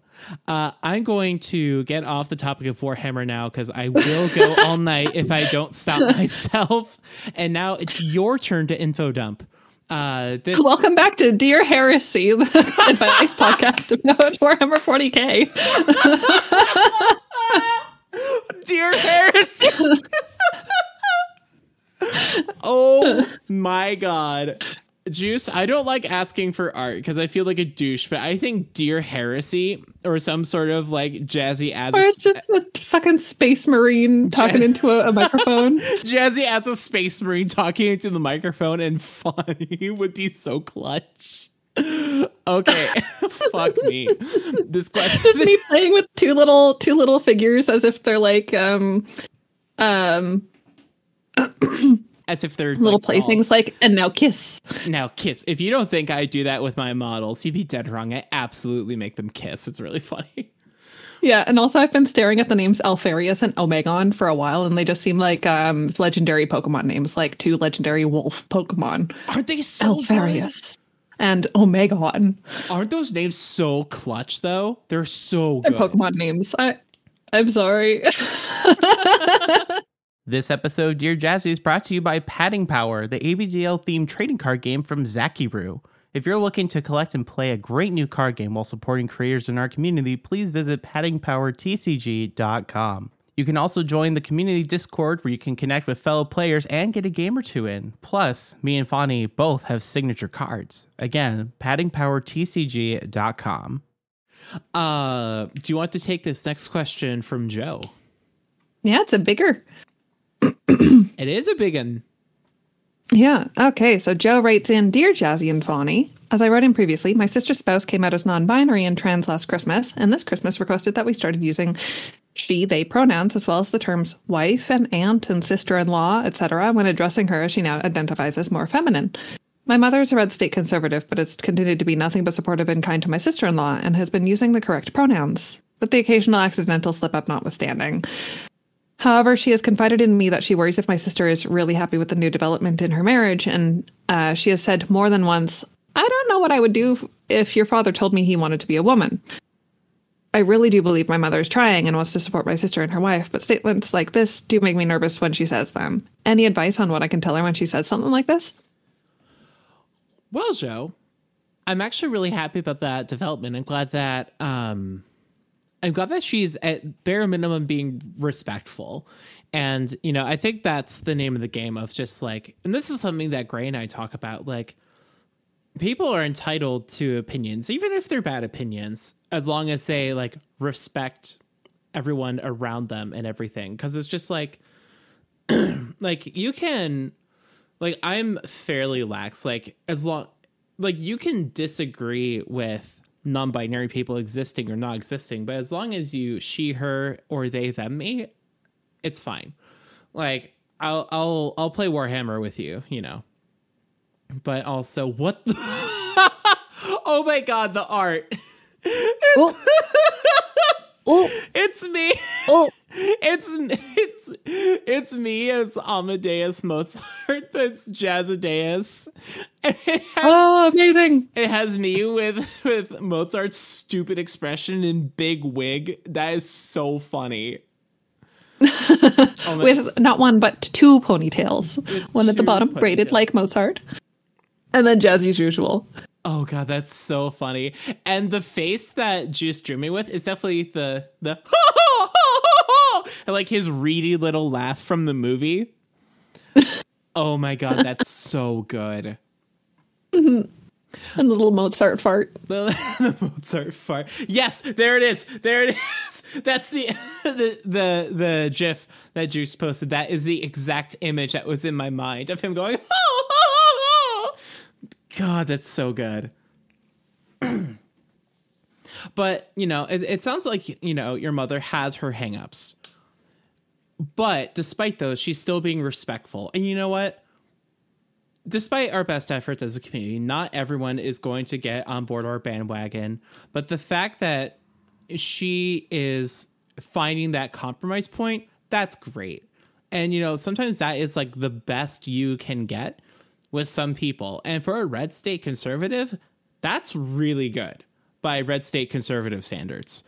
Uh, I'm going to get off the topic of Warhammer now because I will go [LAUGHS] all night if I don't stop [LAUGHS] myself. And now it's your turn to info dump. Uh, this
Welcome back to Dear Heresy, the [LAUGHS] advice podcast of about Warhammer 40k.
dear Heresy. oh my god. Juice, I don't like asking for art because I feel like a douche, but I think Dear Heresy or some sort of like jazzy as
Or it's just a fucking space marine talking into a, a microphone. [LAUGHS]
jazzy as a space marine talking into the microphone and funny [LAUGHS] would be so clutch. Okay, [LAUGHS] fuck me. This question
Just me playing with two little two little figures as if they're like um um [CLEARS THROAT]
as if they're
little
like,
playthings like and now kiss.
Now, kiss. If you don't think I do that with my models, you'd be dead wrong. I absolutely make them kiss. It's really [LAUGHS] funny.
Yeah, and also I've been staring at the names Alpharius and Omegon for a while, and they just seem like um legendary Pokemon names, like two legendary wolf Pokemon.
Aren't they so good?
Alpharius and Omegon.
Aren't those names so clutch though? They're so
They're
good.
Pokemon names. I I'm sorry. [LAUGHS]
This episode, Dear Jazzy, is brought to you by Padding Power, the ABDL themed trading card game from Zakiru. If you're looking to collect and play a great new card game while supporting creators in our community, please visit paddingpowertcg.com. You can also join the community Discord where you can connect with fellow players and get a game or two in. Plus, me and Fani both have signature cards. Again, paddingpowertcg.com. Uh, do you want to take this next question from Joe?
yeah, it's a bigger.
It is a big one.
Yeah. Okay. So Joe writes in Dear Jazzy and Fawny, as I wrote in previously, my sister's spouse came out as non binary and trans last Christmas, and this Christmas requested that we started using she, they pronouns, as well as the terms wife and aunt and sister in law, etc., when addressing her as she now identifies as more feminine. My mother is a red state conservative, but has continued to be nothing but supportive and kind to my sister in law and has been using the correct pronouns, but the occasional accidental slip up notwithstanding. However, she has confided in me that she worries if my sister is really happy with the new development in her marriage, and uh, she has said more than once, I don't know what I would do if your father told me he wanted to be a woman. I really do believe my mother is trying and wants to support my sister and her wife, but statements like this do make me nervous when she says them. Any advice on what I can tell her when she says something like this?
Well, Joe, I'm actually really happy about that development. I'm glad that um, I'm glad that she's at bare minimum being respectful. And, you know, I think that's the name of the game of just like, and this is something that Gray and I talk about. Like, people are entitled to opinions, even if they're bad opinions, as long as they like respect everyone around them and everything. Cause it's just like, [CLEARS THROAT] like you can, like, I'm fairly lax. Like, as long, like, you can disagree with non-binary people existing or not existing but as long as you she her or they them me it's fine. Like i'll i'll i'll play warhammer with you you know. But also what the [LAUGHS] oh my god the art. [LAUGHS]
Oh, oh,
it's me
oh. [LAUGHS]
it's it's it's me as Amadeus Mozart [LAUGHS] that's Jazzadeus [LAUGHS] has,
oh, amazing.
it has me with with Mozart's stupid expression and big wig that is so funny Oh
With not one, but two ponytails. one at the bottom, braided like Mozart. And then Jazzy's usual.
Oh god, that's so funny. And the face that Juice drew me with is definitely the the [LAUGHS] like his reedy little laugh from the movie. [LAUGHS] oh my god, that's so good. [LAUGHS]
And the little Mozart fart.
The, the Mozart fart. Yes, there it is. There it is. That's the the the the GIF that Juice posted. That is the exact image that was in my mind of him going. God, that's so good. [CLEARS THROAT] but you know, it, it sounds like you know your mother has her hangups, but despite those, she's still being respectful. And you know what? despite our best efforts as a community, not everyone is going to get on board our bandwagon. But the fact that she is finding that compromise point, that's great. And, you know, sometimes that is like the best you can get with some people. And for a red state conservative, that's really good by red state conservative standards.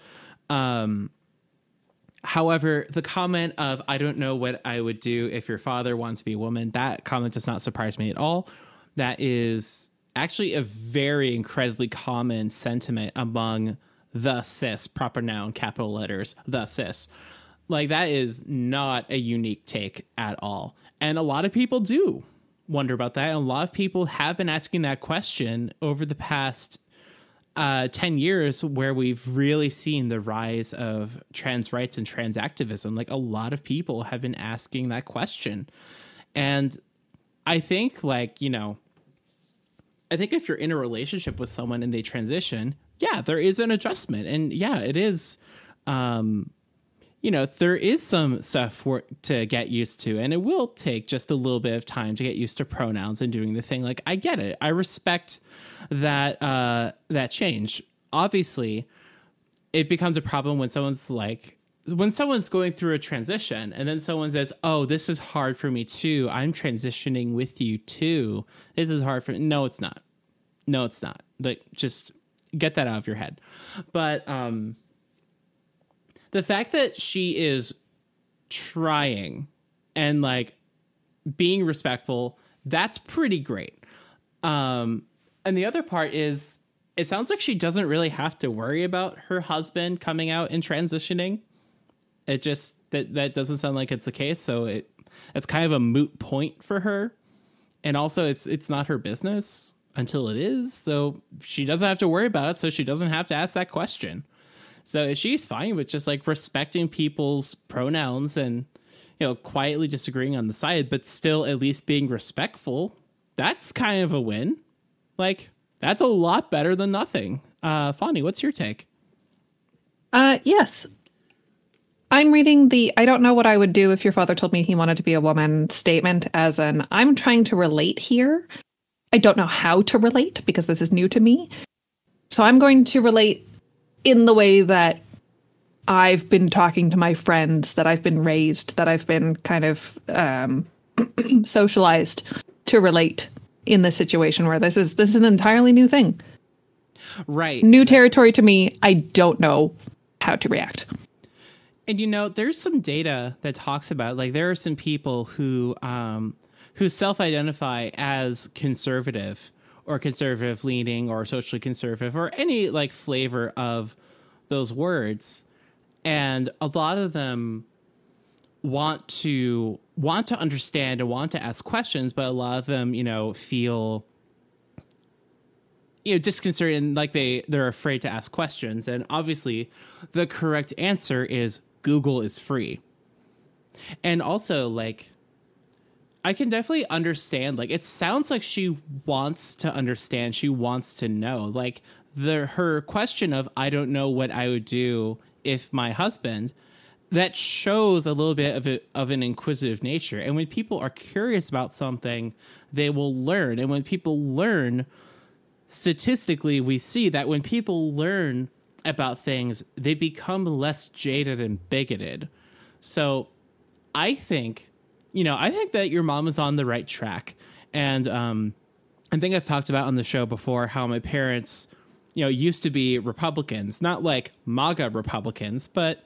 Um, However, the comment of "I don't know what I would do if your father wants to be a woman," that comment does not surprise me at all. That is actually a very incredibly common sentiment among the cis proper noun capital letters the cis. Like that is not a unique take at all, and a lot of people do wonder about that. And a lot of people have been asking that question over the past uh, 10 years where we've really seen the rise of trans rights and trans activism. Like a lot of people have been asking that question. And I think, like, you know, I think if you're in a relationship with someone and they transition, yeah, there is an adjustment. And yeah, it is, um, you know, there is some stuff for, to get used to, and it will take just a little bit of time to get used to pronouns and doing the thing. Like, I get it. I respect that uh, that change. Obviously, it becomes a problem when someone's like, when someone's going through a transition, and then someone says, "Oh, this is hard for me too. I'm transitioning with you too. This is hard for." me." No, it's not. No, it's not. Like, just get that out of your head. But um the fact that she is trying and like being respectful that's pretty great. Um and the other part is it sounds like she doesn't really have to worry about her husband coming out and transitioning. It just that that doesn't sound like it's the case so it it's kind of a moot point for her. And also it's it's not her business until it is so she doesn't have to worry about it so she doesn't have to ask that question so she's fine with just like respecting people's pronouns and you know quietly disagreeing on the side, but still at least being respectful. That's kind of a win. Like that's a lot better than nothing. Uh, Fonny, what's your take?
Uh, yes. I'm reading the I don't know what I would do if your father told me he wanted to be a woman statement as an I'm trying to relate here. I don't know how to relate because this is new to me. So I'm going to relate in the way that I've been talking to my friends, that I've been raised, that I've been kind of um, [CLEARS THROAT] socialized to relate in this situation where this is this is an entirely new thing
Right.
new territory to me. I don't know how to react.
And you know, there's some data that talks about like there are some people who um, who self-identify as conservative or conservative leaning or socially conservative or any like flavor of those words, and a lot of them want to want to understand and want to ask questions, but a lot of them, you know, feel you know disconcerted and like they they're afraid to ask questions. And obviously, the correct answer is Google is free. And also, like, I can definitely understand. Like, it sounds like she wants to understand. She wants to know. Like, the her question of I don't know what I would do if my husband that shows a little bit of a, of an inquisitive nature. And when people are curious about something, they will learn. And when people learn, statistically, we see that when people learn about things, they become less jaded and bigoted. So I think, you know, I think that your mom is on the right track. And um, I think I've talked about on the show before how my parents, you know, used to be Republicans, not like MAGA Republicans, but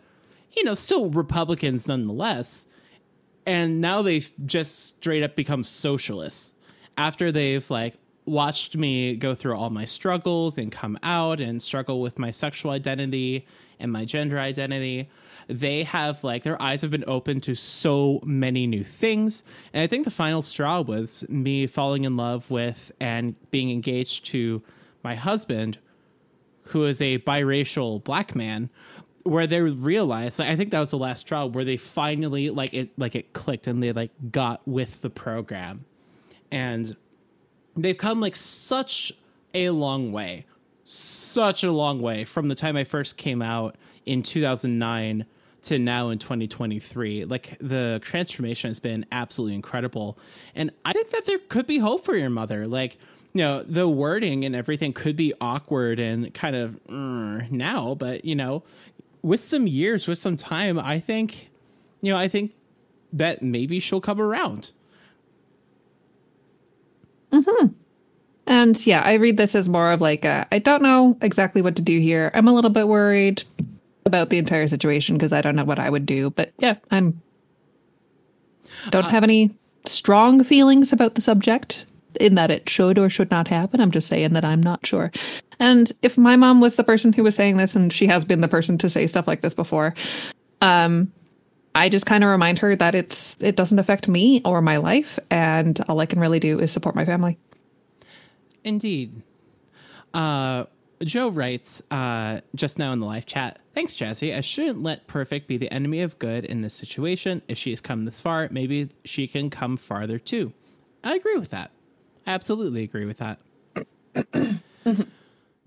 you know, still Republicans nonetheless. And now they've just straight up become socialists after they've like watched me go through all my struggles and come out and struggle with my sexual identity and my gender identity. They have like their eyes have been open to so many new things. And I think the final straw was me falling in love with and being engaged to my husband, who is a biracial black man where they realized like, i think that was the last straw where they finally like it like it clicked and they like got with the program and they've come like such a long way such a long way from the time i first came out in 2009 to now in 2023 like the transformation has been absolutely incredible and i think that there could be hope for your mother like you know the wording and everything could be awkward and kind of mm, now but you know with some years, with some time, I think, you know, I think that maybe she'll come around.
Hmm. And yeah, I read this as more of like I don't know exactly what to do here. I'm a little bit worried about the entire situation because I don't know what I would do. But yeah, I'm don't uh, have any strong feelings about the subject in that it should or should not happen. I'm just saying that I'm not sure. And if my mom was the person who was saying this, and she has been the person to say stuff like this before, um, I just kind of remind her that it's it doesn't affect me or my life, and all I can really do is support my family.
Indeed. Uh, Joe writes uh, just now in the live chat. Thanks, Jazzy. I shouldn't let perfect be the enemy of good in this situation. If she's come this far, maybe she can come farther too. I agree with that. I absolutely agree with that. [CLEARS THROAT]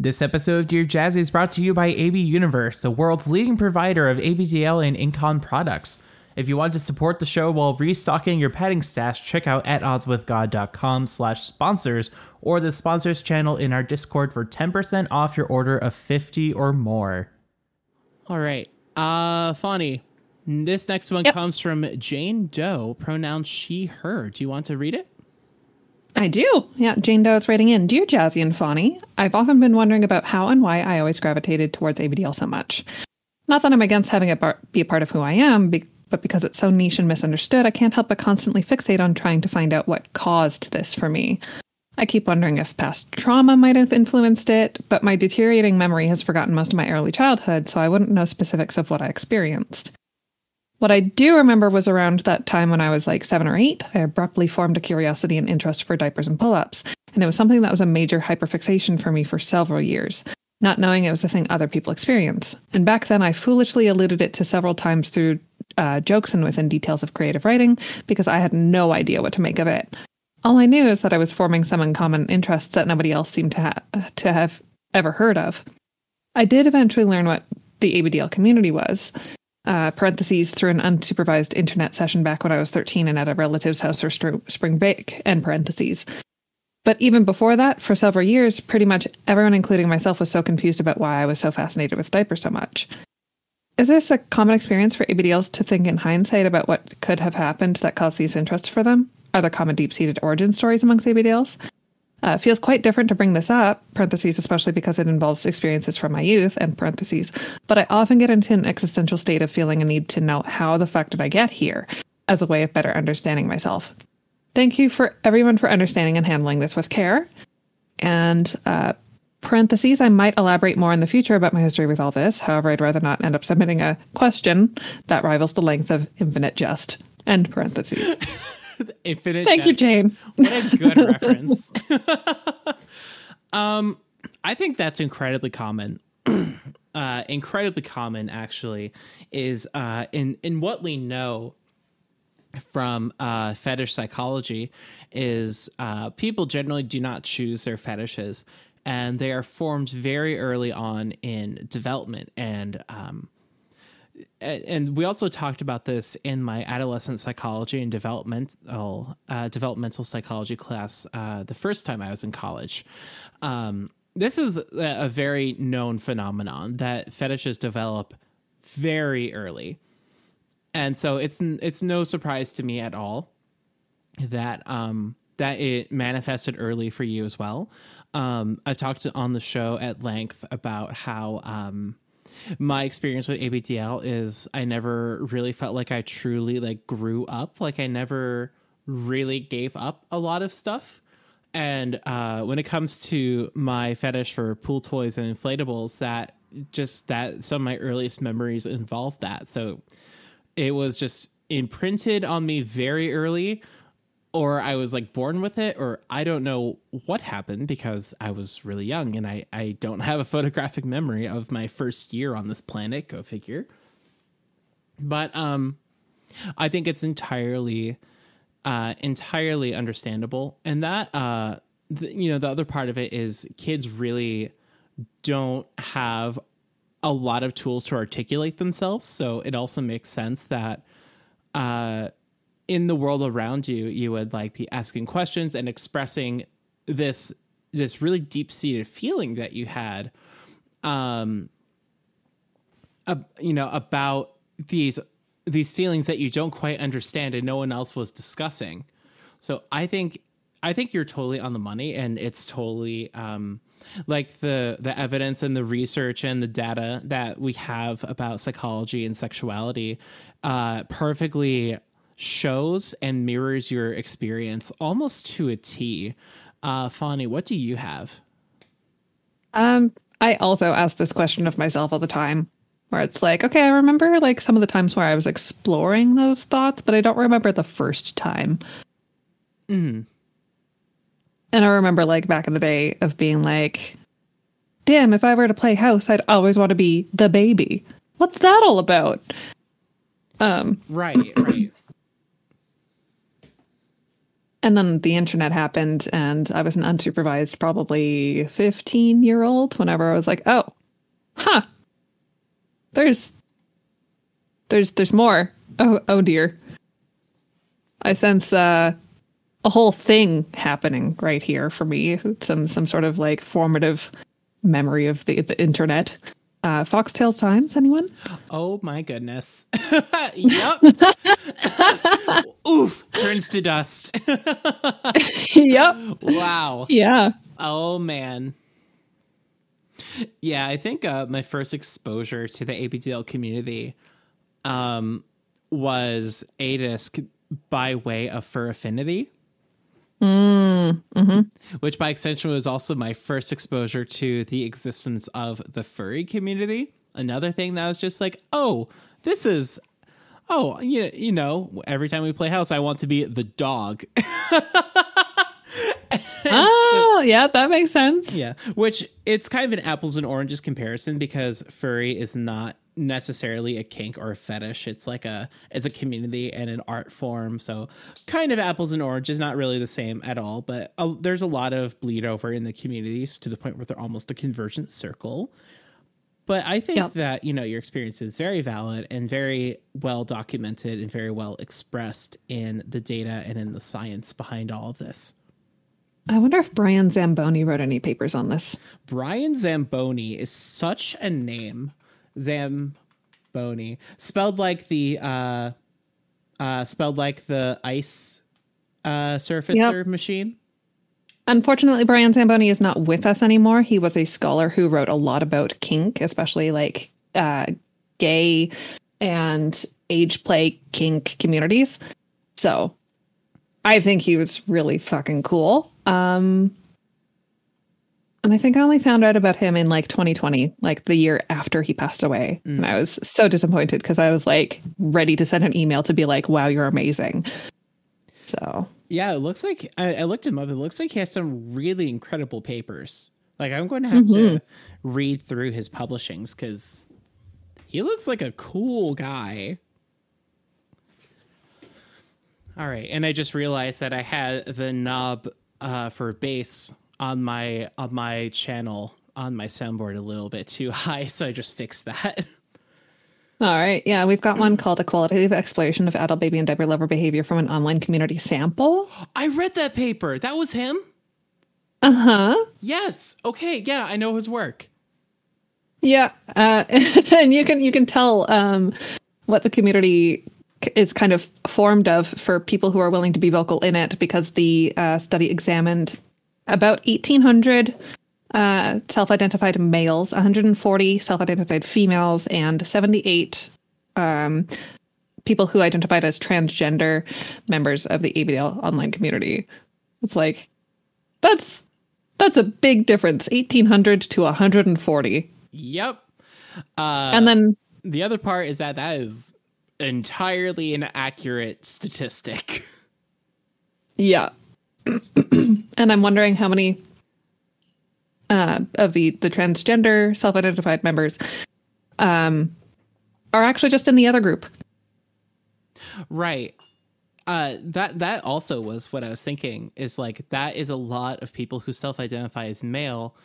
This episode of Dear Jazzy is brought to you by AB Universe, the world's leading provider of ABDL and Incon products. If you want to support the show while restocking your padding stash, check out at oddswithgod.com slash sponsors or the sponsors channel in our Discord for 10% off your order of 50 or more.
All right. Uh, Fani, this next one yep. comes from Jane Doe, pronoun she, her. Do you want to read it?
I do. Yeah, Jane Doe is writing in Dear Jazzy and Fani, I've often been wondering about how and why I always gravitated towards ABDL so much. Not that I'm against having it be a part of who I am, but because it's so niche and misunderstood, I can't help but constantly fixate on trying to find out what caused this for me. I keep wondering if past trauma might have influenced it, but my deteriorating memory has forgotten most of my early childhood, so I wouldn't know specifics of what I experienced. What I do remember was around that time when I was like seven or eight, I abruptly formed a curiosity and interest for diapers and pull ups. And it was something that was a major hyperfixation for me for several years, not knowing it was a thing other people experience. And back then, I foolishly alluded it to several times through uh, jokes and within details of creative writing because I had no idea what to make of it. All I knew is that I was forming some uncommon interests that nobody else seemed to, ha- to have ever heard of. I did eventually learn what the ABDL community was, uh, parentheses through an unsupervised internet session back when I was 13 and at a relative's house for st- spring break, end parentheses. But even before that, for several years, pretty much everyone, including myself, was so confused about why I was so fascinated with diapers so much. Is this a common experience for ABDLs to think in hindsight about what could have happened that caused these interests for them? Are there common deep seated origin stories amongst ABDLs? Uh, feels quite different to bring this up, parentheses, especially because it involves experiences from my youth, and parentheses. But I often get into an existential state of feeling a need to know how the fuck did I get here as a way of better understanding myself. Thank you for everyone for understanding and handling this with care. And uh, parentheses, I might elaborate more in the future about my history with all this. However, I'd rather not end up submitting a question that rivals the length of infinite jest. End parentheses. [LAUGHS] [LAUGHS]
Infinite.
Thank you. Jane.
What a good [LAUGHS] reference. [LAUGHS] um, I think that's incredibly common. [CLEARS THROAT] uh, incredibly common, actually, is uh, in in what we know from uh, fetish psychology is uh, people generally do not choose their fetishes, and they are formed very early on in development and. Um, and we also talked about this in my adolescent psychology and developmental uh, developmental psychology class uh, the first time I was in college. Um, this is a, very known phenomenon that fetishes develop very early, and so it's it's no surprise to me at all that um, that it manifested early for you as well. Um, I talked on the show at length about how. My experience with ABDL is I never really felt like I truly like grew up. Like I never really gave up a lot of stuff. And uh, when it comes to my fetish for pool toys and inflatables, that just that some of my earliest memories involved that. So it was just imprinted on me very early or I was like born with it, or I don't know what happened because I was really young and I, I don't have a photographic memory of my first year on this planet, go figure. But um I think it's entirely uh entirely understandable. And that uh the, you know, the other part of it is kids really don't have a lot of tools to articulate themselves. So it also makes sense that uh in the world around you you would like be asking questions and expressing this this really deep seated feeling that you had um you know about these these feelings that you don't quite understand and no one else was discussing. So i think i think you're totally on the money and it's totally um like the the evidence and the research and the data that we have about psychology and sexuality uh perfectly shows and mirrors your experience almost to a T. Uh, Fani, what do you have?
Um, I also ask this question of myself all the time, where it's like, okay, I remember like some of the times where I was exploring those thoughts, but I don't remember the first time.
Mhm.
And I remember like back in the day of being like, damn, if I were to play house, I'd always want to be the baby. What's that all about? Um,
Right, right.
And then the internet happened and I was an unsupervised, probably 15 year old whenever I was like, oh, huh. There's there's there's more. Oh oh dear. I sense uh a whole thing happening right here for me. Some some sort of like formative memory of the the internet. Uh Foxtail Times, anyone?
Oh my goodness. [LAUGHS] yep. [LAUGHS] Oof, turns to dust. [LAUGHS]
yep.
wow.
Yeah.
Oh man. Yeah, I think uh, my first exposure to the ABDL community um, was ADISC by way of Fur Affinity. Mm-hmm. Which, by extension, was also my first exposure to the existence of the furry community. Another thing that was just like, oh, this is, oh, you, you know, every time we play house, I want to be the dog. [LAUGHS]
Oh, yeah, that makes sense.
Yeah, which it's kind of an apples and oranges comparison because furry is not necessarily a kink or a fetish. It's like a it's a community and an art form. So kind of apples and oranges, not really the same at all. But uh, there's a lot of bleed over in the communities to the point where they're almost a convergent circle. But I think
Yep.
that you know your experience is very valid and very well documented and very well expressed in the data and in the science behind all of this.
I wonder if Brian Zamboni wrote any papers on this.
Brian Zamboni is such a name. Zamboni, spelled like the uh, uh, spelled like the ice uh, surfacer
Yep.
machine.
unfortunately, Brian Zamboni is not with us anymore. He was a scholar who wrote a lot about kink, especially like uh, gay and age play kink communities. So I think he was really fucking cool. Um, and I think I only found out about him in like 2020, like the year after he passed away.
Mm.
And I was so disappointed because I was like ready to send an email to be like, wow, you're amazing. So
Yeah, it looks like I, I looked him up. It looks like he has some really incredible papers. Like I'm going to have
Mhm.
to read through his publishings because he looks like a cool guy. All right, and I just realized that I had the knob uh, for bass on my on my channel on my soundboard a little bit too [LAUGHS] high, so I just fixed that.
All right. Yeah, we've got one called A Qualitative Exploration of Adult Baby and Diaper Lover Behavior from an Online Community Sample.
I read that paper. That was him.
Uh huh.
Yes. Okay. Yeah, I know his work.
Yeah. Uh, [LAUGHS] and you can you can tell um, what the community is kind of formed of for people who are willing to be vocal in it because the uh, study examined about 1,800 uh, self-identified males, 140 self-identified females, and 78 um, people who identified as transgender members of the ABDL online community. It's like that's that's a big difference, 1,800 to 140.
Yep. Uh,
and then
the other part is that that is entirely an accurate statistic. [LAUGHS]
Yeah. And I'm wondering how many uh, of the the transgender self-identified members um, are actually just in the other group.
right. Uh, that that also was what I was thinking. Is like that is a lot of people who self-identify as male.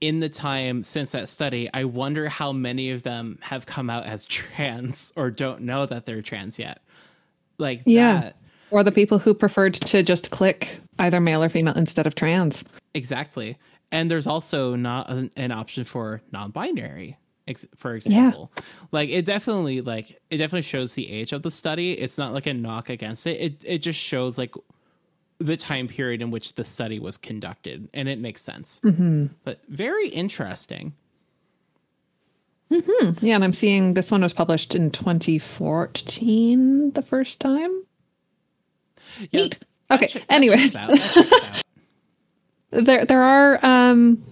In the time since that study, I wonder how many of them have come out as [LAUGHS] trans or don't know that they're trans yet. Like
Yeah.
that.
Or the people who preferred to just click either male or female instead of trans.
Exactly. And there's also not an, an option for non-binary, ex- for example. Yeah. Like it definitely like it definitely shows the age of the study. It's not like a knock against it. It it just shows like the time period in which the study was conducted, and it makes sense. Mm-hmm. But very interesting. Mm-hmm.
Yeah, and I'm seeing this one was published in 2014 the first time.
Yeah,
Neat. Okay.
check-
Anyways,
checks out. That checks out. [LAUGHS]
there there are um,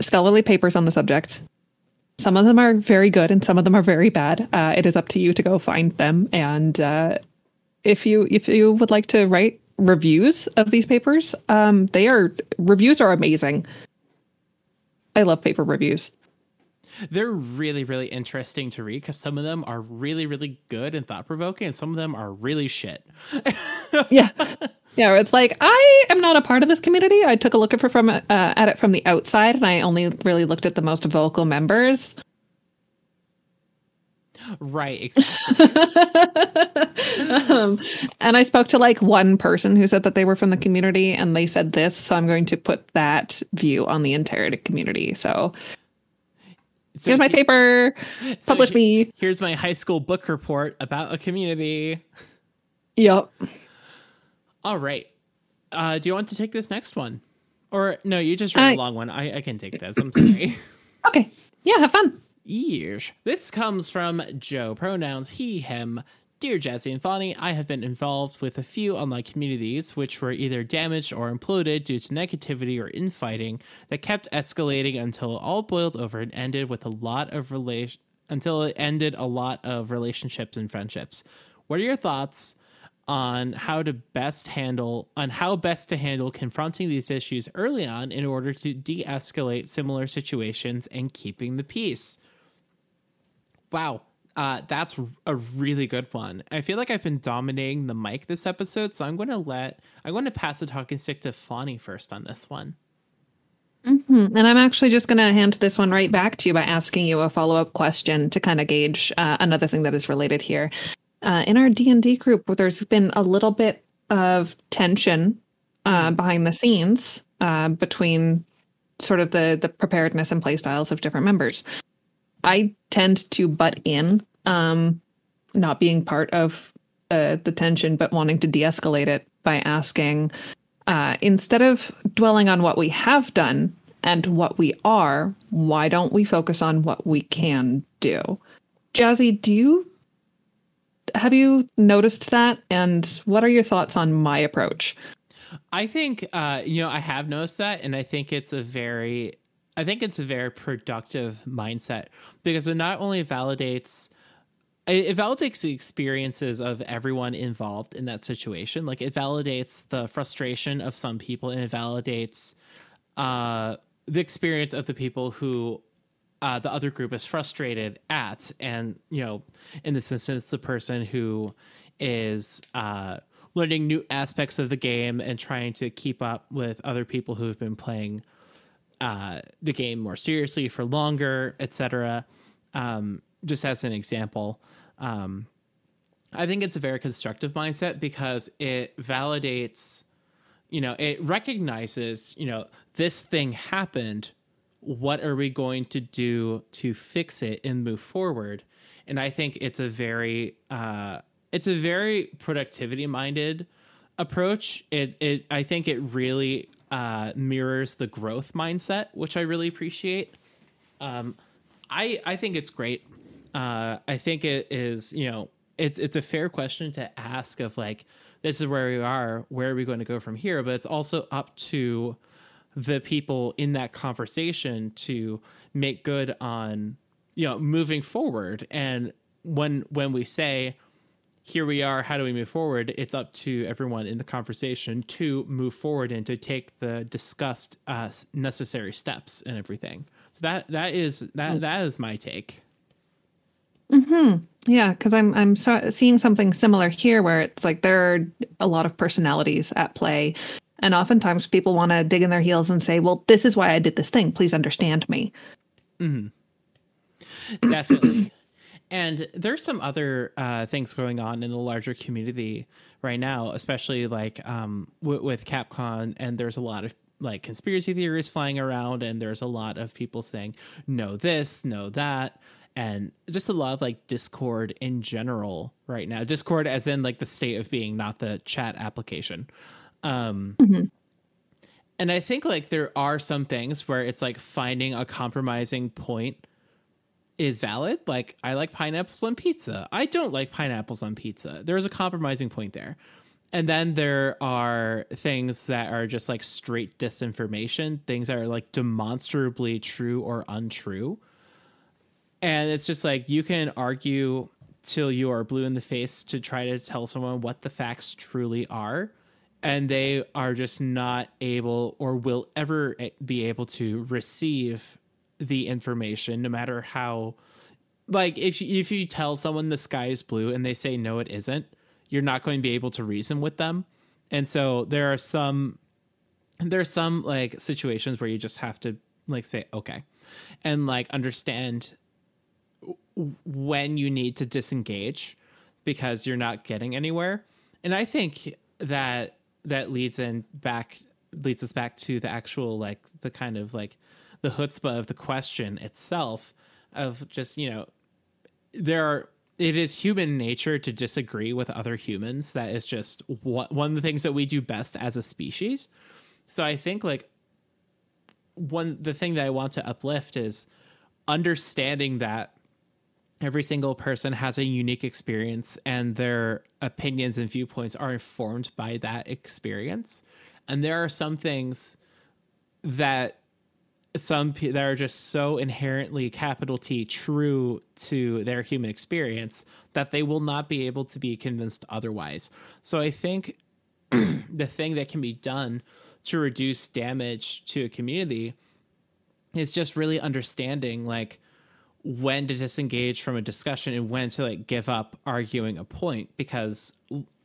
scholarly papers on the subject. Some of them are very good, and some of them are very bad. Uh, it is up to you to go find them. And uh, if you if you would like to write reviews of these papers, um, they are reviews are amazing. I love paper reviews.
They're really, really interesting to read because some of them are really, really good and thought provoking, and some of them are really shit. [LAUGHS]
yeah yeah it's like i am not a part of this community i took a look at, it from uh, at it from the outside and i only really looked at the most vocal members
Right, exactly. [LAUGHS]
um, and i spoke to like one person who said that they were from the community and they said this so i'm going to put that view on the entire community so
So
here's my
he-
paper [LAUGHS]
so
publish
he-
me
Here's my high school book report about a community.
yep
All right. Uh, do you want to take this next one? Or no, you just read
I-
a long one. I, I can take this. I'm sorry. [CLEARS THROAT]
okay yeah have fun
Yeesh. This comes from Joe. Pronouns he, him. Dear Jazzy and Fonny, I have been involved with a few online communities which were either damaged or imploded due to negativity or infighting that kept escalating until it all boiled over and ended with a lot of until it ended a lot of relationships and friendships. What are your thoughts on how to best handle on how best to handle confronting these issues early on in order to de-escalate similar situations and keeping the peace? Wow. Uh, that's a really good one. I feel like I've been dominating the mic this episode, so I'm going to let I'm going to pass the talking stick to Fawny first on this one.
And I'm actually just going to hand this one right back to you by asking you a follow up question to kind of gauge uh, another thing that is related here. Uh, in our D and D group, there's been a little bit of tension uh, behind the scenes uh, between sort of the the preparedness and play styles of different members. I tend to butt in, um, not being part of uh, the tension, but wanting to de escalate it by asking uh, instead of dwelling on what we have done and what we are, why don't we focus on what we can do? Jazzy, do you have you noticed that? And what are your thoughts on my approach?
I think uh, you know I have noticed that, and I think it's a very, I think it's a very productive mindset because it not only validates, it validates the experiences of everyone involved in that situation. Like it validates the frustration of some people, and it validates uh, the experience of the people who uh, the other group is frustrated at, and you know, in this instance, the person who is uh, learning new aspects of the game and trying to keep up with other people who have been playing uh, the game more seriously for longer, etc. Um, just as an example, um, I think it's a very constructive mindset because it validates, you know, it recognizes, you know, this thing happened. What are we going to do to fix it and move forward? And i think it's a very uh, it's a very productivity minded approach. It it i think it really uh, mirrors the growth mindset which i really appreciate. Um, i i think it's great. Uh, i think it is you know it's it's a fair question to ask of like this is where we are where are we going to go from here? But it's also up to the people in that conversation to make good on you know moving forward. And when when we say here we are how do we move forward it's up to everyone in the conversation to move forward and to take the discussed uh, necessary steps and everything so that that is that that is my take
hmm Yeah, because I'm I'm so, seeing something similar here, where it's like there are a lot of personalities at play, and oftentimes people want to dig in their heels and say, well, this is why I did this thing. Please understand me.
Mm-hmm. Definitely. And there's some other uh, things going on in the larger community right now, especially like um, w- with CapCon. And there's a lot of like conspiracy theories flying around, and there's a lot of people saying, no, this, no, that. And just a lot of like Discord in general right now. Discord, as in like the state of being, not the chat application. Um, mm-hmm. And I think like there are some things where it's like finding a compromising point is valid. Like I like pineapples on pizza. I don't like pineapples on pizza. There's a compromising point there. And then there are things that are just like straight disinformation, things that are like demonstrably true or untrue. And it's just like you can argue till you are blue in the face to try to tell someone what the facts truly are and they are just not able or will ever be able to receive the information no matter how like if you, if you tell someone the sky is blue and they say no it isn't you're not going to be able to reason with them. And so there are some there are some like situations where you just have to like say okay and like understand when you need to disengage because you're not getting anywhere. And i think that that leads in back leads us back to the actual like the kind of like the chutzpah of the question itself of just you know there are it is human nature to disagree with other humans. That is just one of the things that we do best as a species. So i think like one the thing that i want to uplift is understanding that every single person has a unique experience and their opinions and viewpoints are informed by that experience. And there are some things that some people that are just so inherently capital T true to their human experience that they will not be able to be convinced otherwise. So I think [CLEARS THROAT] the thing that can be done to reduce damage to a community is just really understanding like when to disengage from a discussion and when to like give up arguing a point because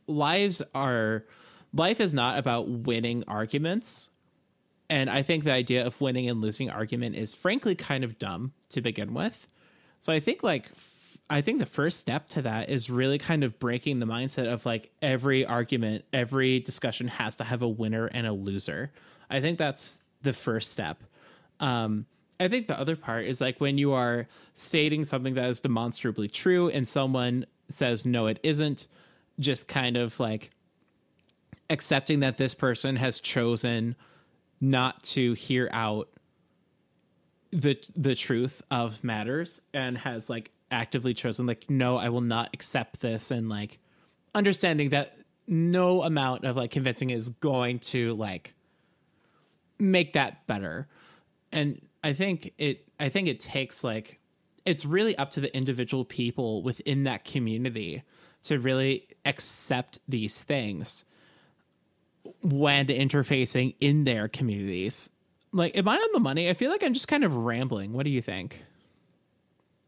lives are life is not about winning arguments and i think the idea of winning and losing argument is frankly kind of dumb to begin with. So i think like i think the first step to that is really kind of breaking the mindset of like every argument every discussion has to have a winner and a loser. I think that's the first step. Um I think the other part is like when you are stating something that is demonstrably true and someone says no it isn't, just kind of like accepting that this person has chosen not to hear out the the truth of matters and has like actively chosen like no I will not accept this. And like understanding that no amount of like convincing is going to like make that better. And i think it i think it takes like it's really up to the individual people within that community to really accept these things when interfacing in their communities. Like am i on the money? I feel like i'm just kind of rambling. What do you think?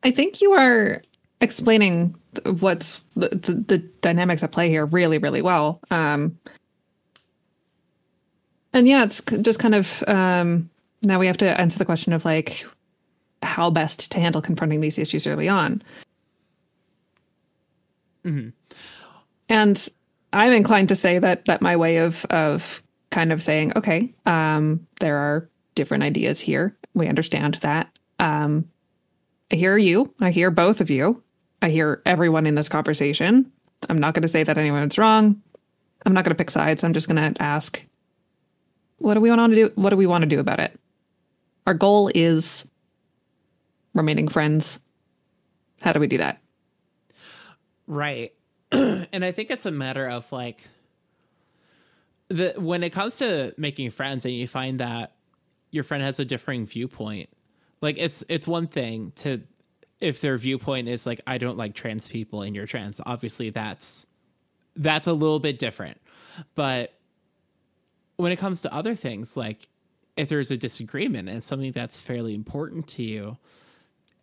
I think you are explaining what's the, the, the dynamics at play here really, really well. Um, and yeah, it's just kind of um, now we have to answer the question of like how best to handle confronting these issues early on. And I'm inclined to say that that my way of of kind of saying, okay, um, there are different ideas here. We understand that. Um, I hear you. I hear both of you. I hear everyone in this conversation. I'm not going to say that anyone's wrong. I'm not going to pick sides. I'm just going to ask, what do we want to do? What do we want to do about it? Our goal is remaining friends. How do we do that?
Right. [CLEARS THROAT] and I think it's a matter of like the when it comes to making friends and you find that your friend has a differing viewpoint. Like it's it's one thing to if their viewpoint is like I don't like trans people and you're trans. Obviously that's that's a little bit different. But when it comes to other things like if there's a disagreement and something that's fairly important to you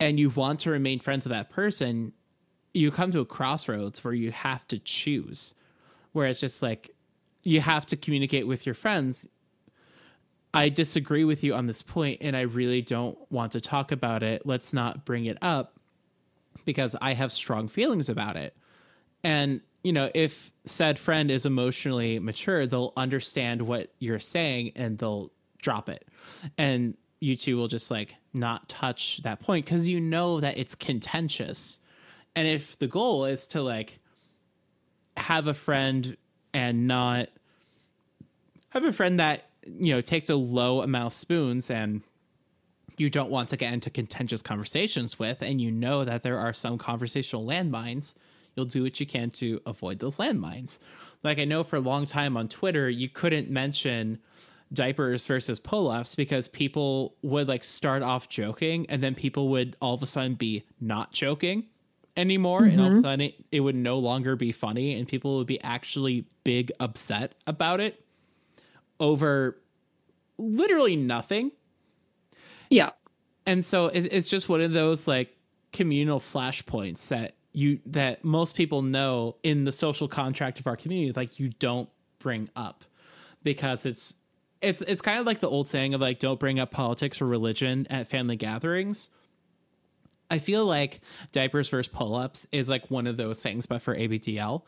and you want to remain friends with that person, you come to a crossroads where you have to choose. Where it's just like you have to communicate with your friends. I disagree with you on this point and I really don't want to talk about it. Let's not bring it up because I have strong feelings about it. And, you know, if said friend is emotionally mature, they'll understand what you're saying and they'll drop it. And you two will just like not touch that point because you know that it's contentious. And if the goal is to like have a friend and not have a friend that, you know, takes a low amount of spoons and you don't want to get into contentious conversations with, and you know that there are some conversational landmines, you'll do what you can to avoid those landmines. Like I know for a long time on Twitter, you couldn't mention diapers versus pull-ups because people would like start off joking and then people would all of a sudden be not joking anymore and all of a mm-hmm. sudden it, it would no longer be funny and people would be actually big upset about it over literally nothing.
Yeah.
and so it's, it's just one of those like communal flashpoints that you that most people know in the social contract of our community like you don't bring up because it's it's it's kind of like the old saying of like don't bring up politics or religion at family gatherings i feel like diapers versus pull-ups is like one of those things but for ABDL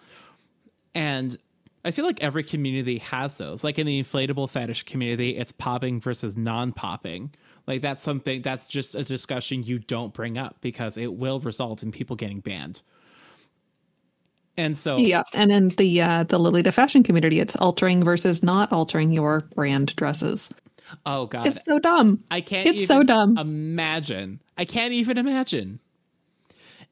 and I feel like every community has those. Like in the inflatable fetish community, it's popping versus non popping. Like that's something that's just a discussion you don't bring up because it will result in people getting banned. And so,
Yeah. And in the uh, the Lolita fashion community, it's altering versus not altering your brand dresses.
Oh god,
It's so dumb.
I can't.
it's
even
so dumb.
Imagine. I can't even imagine.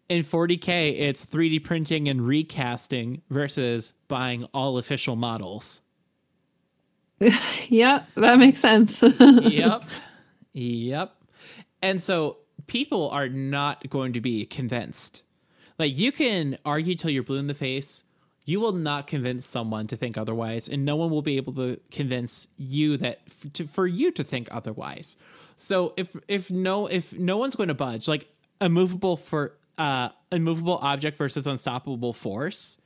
In 40k, it's 3D printing and recasting versus buying all official models. [LAUGHS]
yep, that makes sense. [LAUGHS]
yep. Yep. And so people are not going to be convinced. Like you can argue till you're blue in the face. You will not convince someone to think otherwise, and no one will be able to convince you that f- to, for you to think otherwise. So if if no if no one's going to budge, like a movable for uh immovable object versus unstoppable force,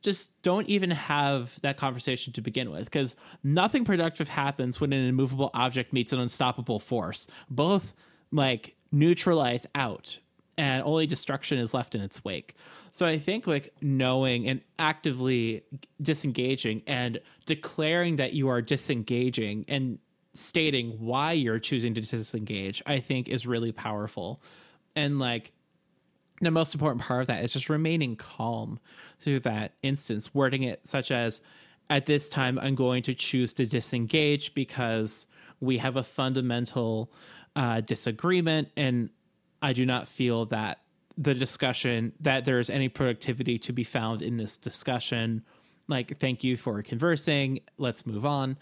just don't even have that conversation to begin with because nothing productive happens when an immovable object meets an unstoppable force. Both like neutralize out and only destruction is left in its wake. So I think like knowing and actively disengaging and declaring that you are disengaging and stating why you're choosing to disengage, I think is really powerful. And like the most important part of that is just remaining calm through that instance, wording it such as, at this time, I'm going to choose to disengage because we have a fundamental uh, disagreement, and I do not feel that the discussion that there's any productivity to be found in this discussion. Like, thank you for conversing. Let's move on.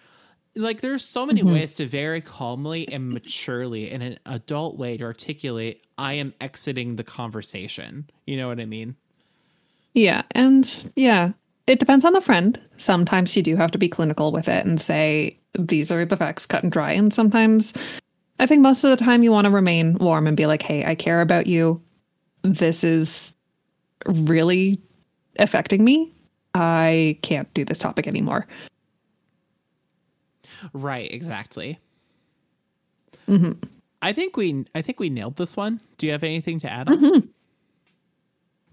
Like, there's so many mm-hmm. ways to very calmly and maturely, in an adult way, to articulate, I am exiting the conversation. You know what I mean?
Yeah. And yeah, it depends on the friend. Sometimes you do have to be clinical with it and say, these are the facts cut and dry. And sometimes I think most of the time you want to remain warm and be like, hey, I care about you. This is really affecting me. I can't do this topic anymore.
Right, exactly.
hmm
I think we I think we nailed this one. Do you have anything to add on?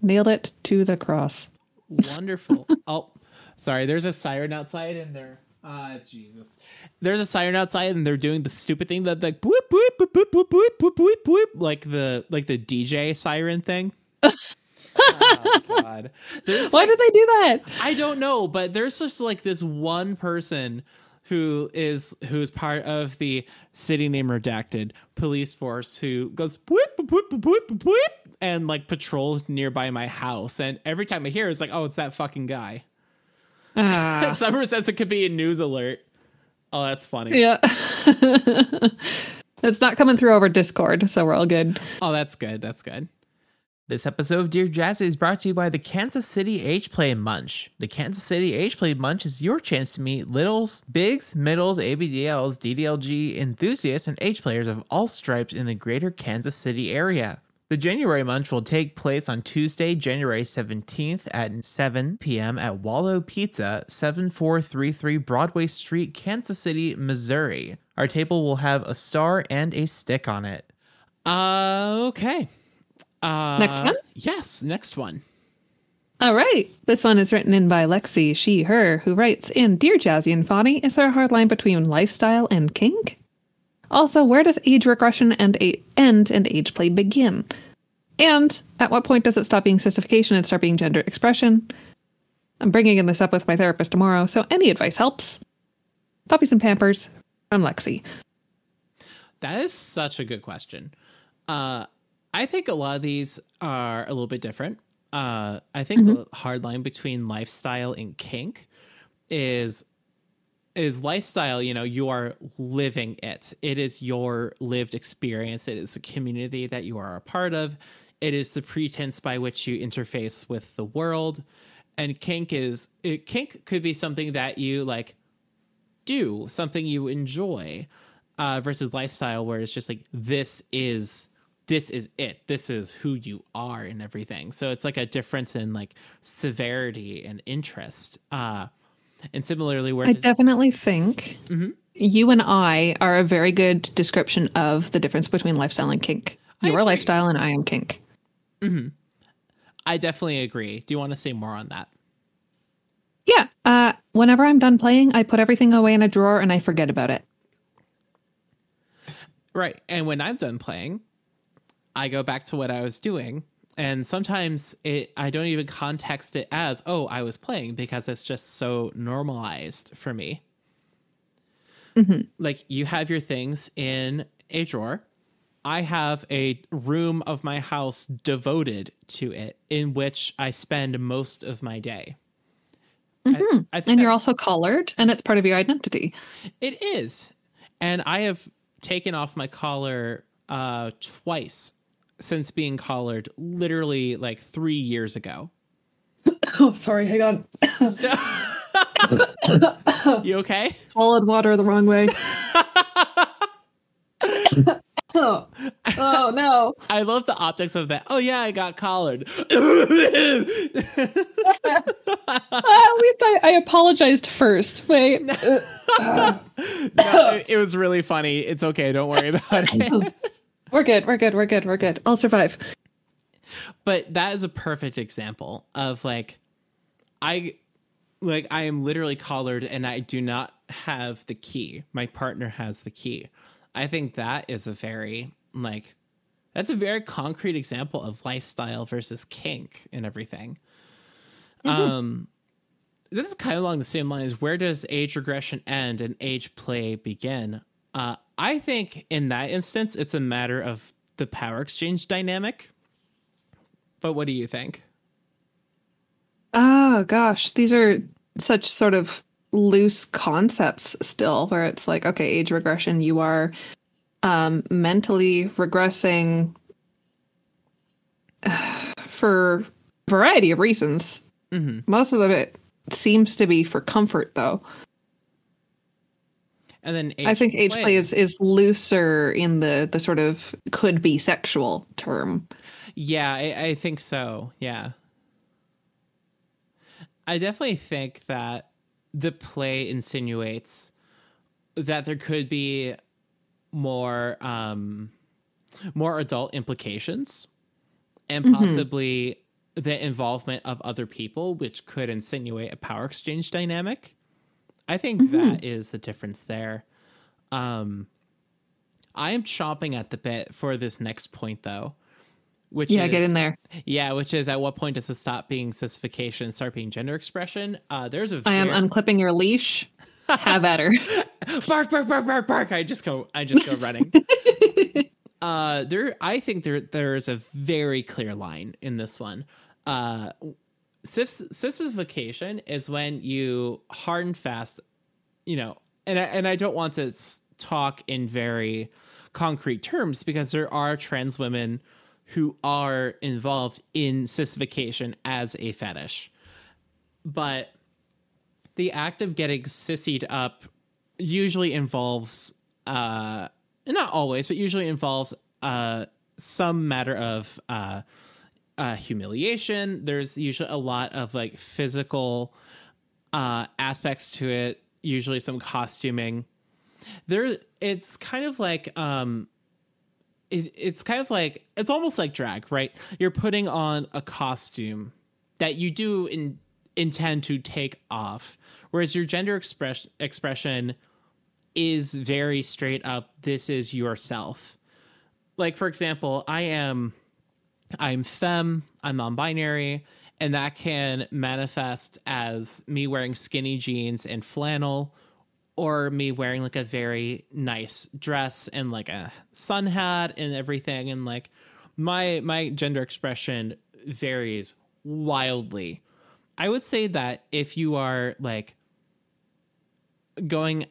Nailed it to the cross.
Wonderful. [LAUGHS] oh, sorry. There's a siren outside, and they're ah Jesus. There's a siren outside, and they're doing the stupid thing that like boop boop boop boop boop boop boop boop boop like the like the DJ siren thing. oh God. There's
Why did they do that?
I don't know, but there's just like this one person who is who's part of the city name redacted police force who goes whip whip whip whip whip and like patrols nearby my house and every time I hear it, it's like oh it's that fucking guy.
Ah, [LAUGHS] [LAUGHS]
Summer says it could be a news alert. Oh, that's funny.
yeah. [LAUGHS] it's not coming through over Discord, so we're all good.
Oh, that's good. That's good. This episode of Dear Jazzy is brought to you by the Kansas City Age Play Munch. The Kansas City Age Play Munch is your chance to meet littles, bigs, middles, ABDLs, DDLG enthusiasts, and Age players of all stripes in the greater Kansas City area. The January Munch will take place on Tuesday, January 17th at 7 p.m. at Wallow Pizza, 7433 Broadway Street, Kansas City, Missouri. Our table will have a star and a stick on it. Uh, okay. Uh,
Next one?
Yes, next one.
All right. This one is written in by Lexi, she, her, who writes in Dear Jazzy and Fawny, is there a hard line between lifestyle and kink? Also, where does age regression and a- end and age play begin? And at what point does it stop being sissification and start being gender expression? I'm bringing this up with my therapist tomorrow, so any advice helps. Puppies and Pampers from Lexi.
That is such a good question. Uh, I think a lot of these are a little bit different. Uh, I think the hard line between lifestyle and kink is is lifestyle. You know, you are living it. It is your lived experience. It is a community that you are a part of. It is the pretense by which you interface with the world. And kink is it, kink could be something that you like do, something you enjoy, uh, versus lifestyle where it's just like this is this is it. This is who you are and everything. So it's like a difference in like severity and interest. Uh, and similarly, where
I
does-
definitely think you and I are a very good description of the difference between lifestyle and kink.
I
You are
agree.
lifestyle and I am kink.
I definitely agree. Do you want to say more on that?
Yeah. Uh, whenever I'm done playing, I put everything away in a drawer and I forget about it.
Right. And when I'm done playing, I go back to what I was doing. And sometimes it I don't even context it as, oh, I was playing because it's just so normalized for me. Like you have your things in a drawer. I have a room of my house devoted to it in which I spend most of my day. I, I think
And you're also collared and it's part of your identity.
It is. And I have taken off my collar uh, twice since being collared, literally like three years ago. [LAUGHS]
Oh, sorry. Hang on. [LAUGHS]
You okay?
Swallowed water the wrong way. oh. [LAUGHS] oh, no.
I love the optics of that. Oh, yeah, I got collared.
Uh, at least I, I apologized first. Wait.
No, it, it was really funny. It's okay. Don't worry about it.
We're good. We're good. We're good. We're good. I'll survive.
but that is a perfect example of like i like i am literally collared and i do not have the key my partner has the key i think that is a very like that's a very concrete example of lifestyle versus kink and everything um this is kind of along the same lines. Where does age regression end and age play begin? Uh, I think in that instance, it's a matter of the power exchange dynamic. But what do you think?
Oh gosh, these are such sort of loose concepts still where it's like okay, age regression you are um mentally regressing [SIGHS] for a variety of reasons.
Mm-hmm.
Most of it seems to be for comfort though.
And then age
I think age play is is looser in the the sort of could be sexual term.
Yeah, I, I think so. Yeah. I definitely think that the play insinuates that there could be more um more adult implications and possibly the involvement of other people which could insinuate a power exchange dynamic. I think that is the difference there. Um I am chomping at the bit for this next point though. Which
Yeah,
is,
get in there.
yeah, which is at what point does it stop being sissification and start being gender expression? Uh, there's a
I am unclipping your leash. Have at her. [LAUGHS]
bark, bark, bark, bark, bark. I just go, I just go running. [LAUGHS] uh, there, I think there, there is a very clear line in this one. Uh, sis- sissification is when you hard and fast, you know, and I, and I don't want to talk in very concrete terms because there are trans women who are involved in sissification as a fetish, but the act of getting sissied up usually involves uh not always but usually involves uh some matter of uh uh humiliation. There's usually a lot of like physical uh aspects to it usually some costuming. There it's kind of like um it, it's kind of like it's almost like drag right? You're putting on a costume that you do in, intend to take off whereas your gender express, expression is very straight up this is yourself. Like for example i am i'm femme i'm non-binary and that can manifest as me wearing skinny jeans and flannel or me wearing like a very nice dress and like a sun hat and everything. And like my my gender expression varies wildly. I would say that if you are like going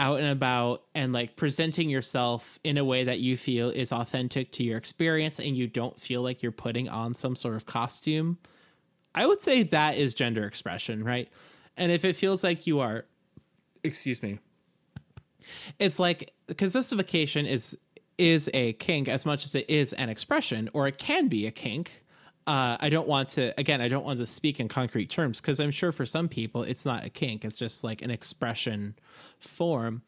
out and about and like presenting yourself in a way that you feel is authentic to your experience and you don't feel like you're putting on some sort of costume i would say that is gender expression right? And if it feels like you are excuse me it's like because is is a kink as much as it is an expression or it can be a kink uh, i don't want to again i don't want to speak in concrete terms because i'm sure for some people it's not a kink it's just like an expression form.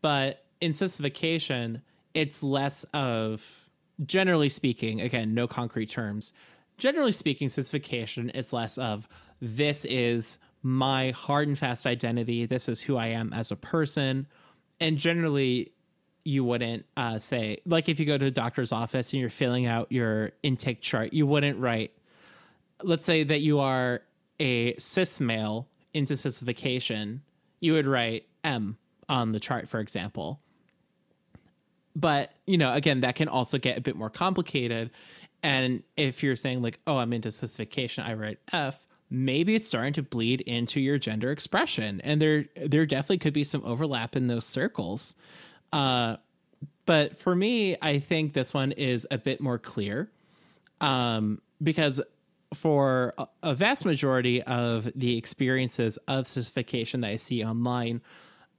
But in sissification it's less of generally speaking again no concrete terms generally speaking sissification is less of this is my hard and fast identity this is who i am as a person. And generally you wouldn't uh, say like if you go to the doctor's office and you're filling out your intake chart you wouldn't write let's say that you are a cis male into sissification you would write m on the chart for example. But you know again that can also get a bit more complicated. And if you're saying like oh i'm into sissification i write f maybe it's starting to bleed into your gender expression. And there there definitely could be some overlap in those circles uh but for me i think this one is a bit more clear um because for a- vast majority of the experiences of sissification that i see online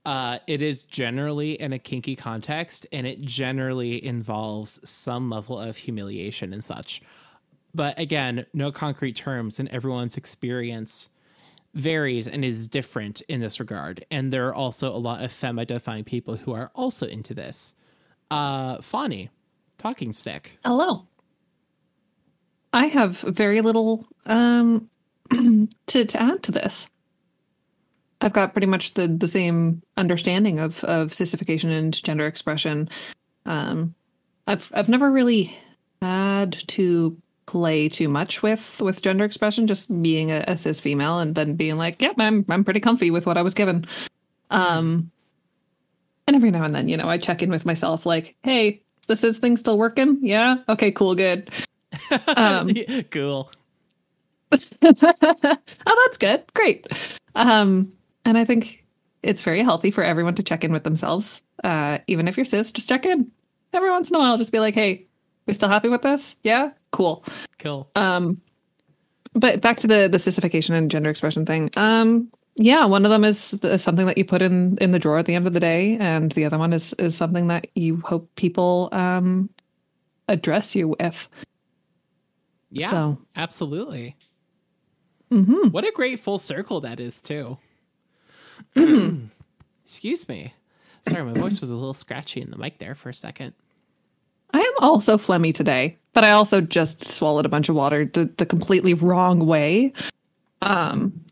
uh, it is generally in a kinky context and it generally involves some level of humiliation and such. But again, no concrete terms, and everyone's experience varies and is different in this regard. And there are also a lot of femme identifying people who are also into this. Uh, Fani, talking stick.
Hello. I have very little um, [CLEARS THROAT] to to add to this. I've got pretty much the the same understanding of of sissification and gender expression. Um, I've I've never really had to play too much with with gender expression, just being a, a cis female and then being like, "Yep, I'm I'm pretty comfy with what I was given." Um, and every now and then, you know, I check in with myself, like, "Hey, the cis thing still working? Yeah, okay, cool, good." [LAUGHS] Um,
cool. [LAUGHS]
oh, that's good. Great. Um, and I think it's very healthy for everyone to check in with themselves. Uh, even if you're cis, just check in every once in a while. Just be like, "Hey, we still happy with this? Yeah, cool."
Cool.
Um, but back to the the sissification and gender expression thing. Um, yeah, one of them is, is something that you put in in the drawer at the end of the day, and the other one is is something that you hope people um address you with.
Yeah,
So-
absolutely.
Mm-hmm.
What a great full circle that is, too. [CLEARS THROAT] Excuse me. Sorry, my voice was a little scratchy in the mic there for a second.
I am also phlegmy today, but I also just swallowed a bunch of water the, the completely wrong way. Um,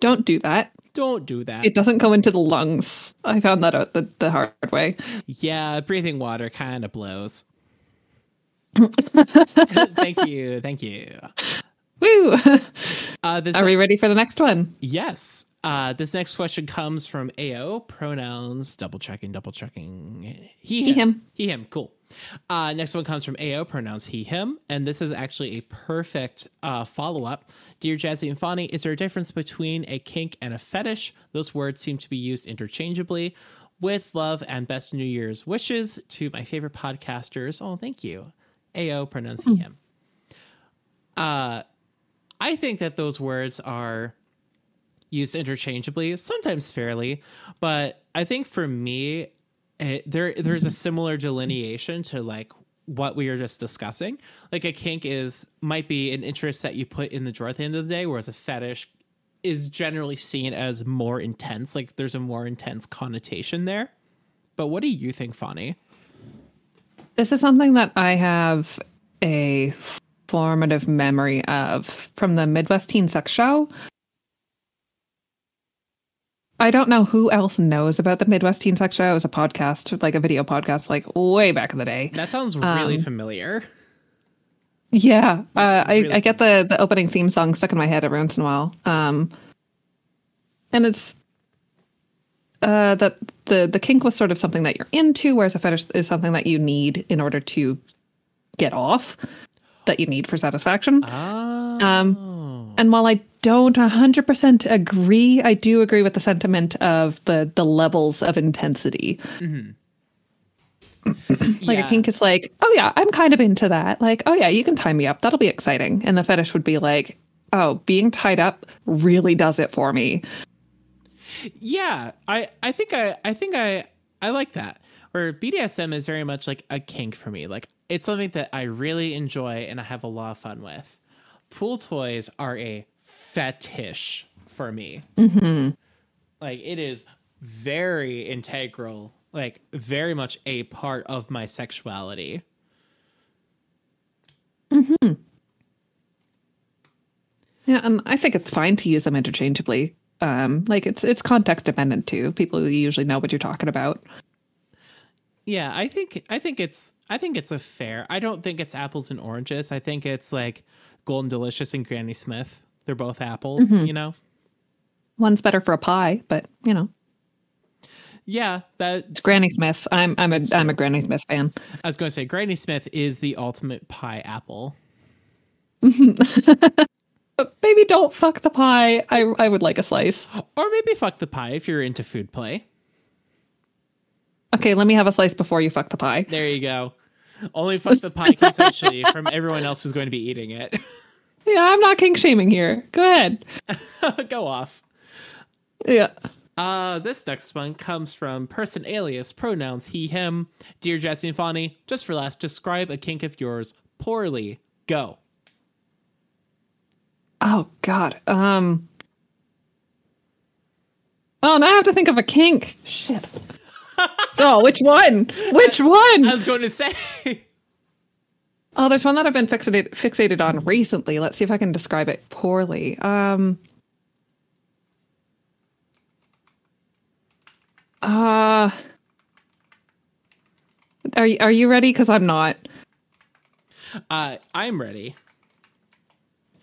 don't do that.
Don't do that.
It doesn't go into the lungs. I found that out the, the hard way.
yeah, breathing water kind of blows. [LAUGHS] thank you. Thank you.
Woo!
Uh, this
Are we ready for the next one?
Yes. Uh, this next question comes from AO pronouns. Double checking, double checking. He,
He, him.
He, him. Cool. Uh, next one comes from AO pronouns he, him. And this is actually a perfect uh, follow up. Dear Jazzy and Fawny, is there a difference between a kink and a fetish? Those words seem to be used interchangeably. With love and best New Year's wishes to my favorite podcasters. Oh, thank you. AO pronouns he, him. Uh, I think that those words are used interchangeably, sometimes fairly, but I think for me, it, there there's a similar delineation to like what we were just discussing. Like a kink is might be an interest that you put in the drawer at the end of the day, whereas a fetish is generally seen as more intense. Like there's a more intense connotation there. But what do you think, Fani?
This is something that I have a formative memory of from the Midwest Teen Sex Show. I don't know who else knows about the Midwest Teen Sex Show. It was a podcast, like a video podcast, like way back in the day.
That sounds really
Um,
familiar.
Yeah, uh, I, I get the the opening theme song stuck in my head every once in a while. Um, and it's uh, that the the kink was sort of something that you're into, whereas a fetish is something that you need in order to get off, that you need for satisfaction.
Oh.
Um, And while I don't 100% agree, I do agree with the sentiment of the the levels of intensity. Mm-hmm. Like
Yeah.
a kink is like, oh yeah, I'm kind of into that. Like, oh yeah, you can tie me up. That'll be exciting. And the fetish would be like, oh, being tied up really does it for me.
Yeah, I I think I I think I I like that. Where BDSM is very much like a kink for me. Like it's something that I really enjoy and I have a lot of fun with. Pool toys are a fetish for me. Mm-hmm. Like it is very integral, like very much a part of my sexuality. Mhm.
Yeah, and I think it's fine to use them interchangeably. Um, like it's it's context dependent too. People usually know what you're talking about.
Yeah, I think I think it's I think it's a fair. I don't think it's apples and oranges. I think it's like Golden Delicious and Granny Smith. They're both apples, mm-hmm. you know.
One's better for a pie, but you know,
Yeah, that
it's Granny Smith. I'm I'm a I'm a Granny Smith fan.
I was going to say Granny Smith is the ultimate pie apple. [LAUGHS]
But maybe don't fuck the pie. I I would like a slice.
Or maybe fuck the pie if you're into food play.
Okay, let me have a slice before you fuck the pie.
There you go. Only fuck the pie consensually [LAUGHS] from everyone else who's going to be eating it. [LAUGHS]
Yeah, I'm not kink shaming here. Go ahead. [LAUGHS]
go off.
Yeah.
Uh, this next one comes from person alias pronouns he him. Dear Jesse and Fawny, just for last, describe a kink of yours poorly. Go.
Oh God. Um. Oh, now I have to think of a kink. Shit. Oh, which one? Which one?
I was going to say.
Oh, there's one that I've been fixated fixated on recently. Let's see if I can describe it poorly. Um. Uh. Are you are you ready? Because I'm not.
Uh, I'm ready.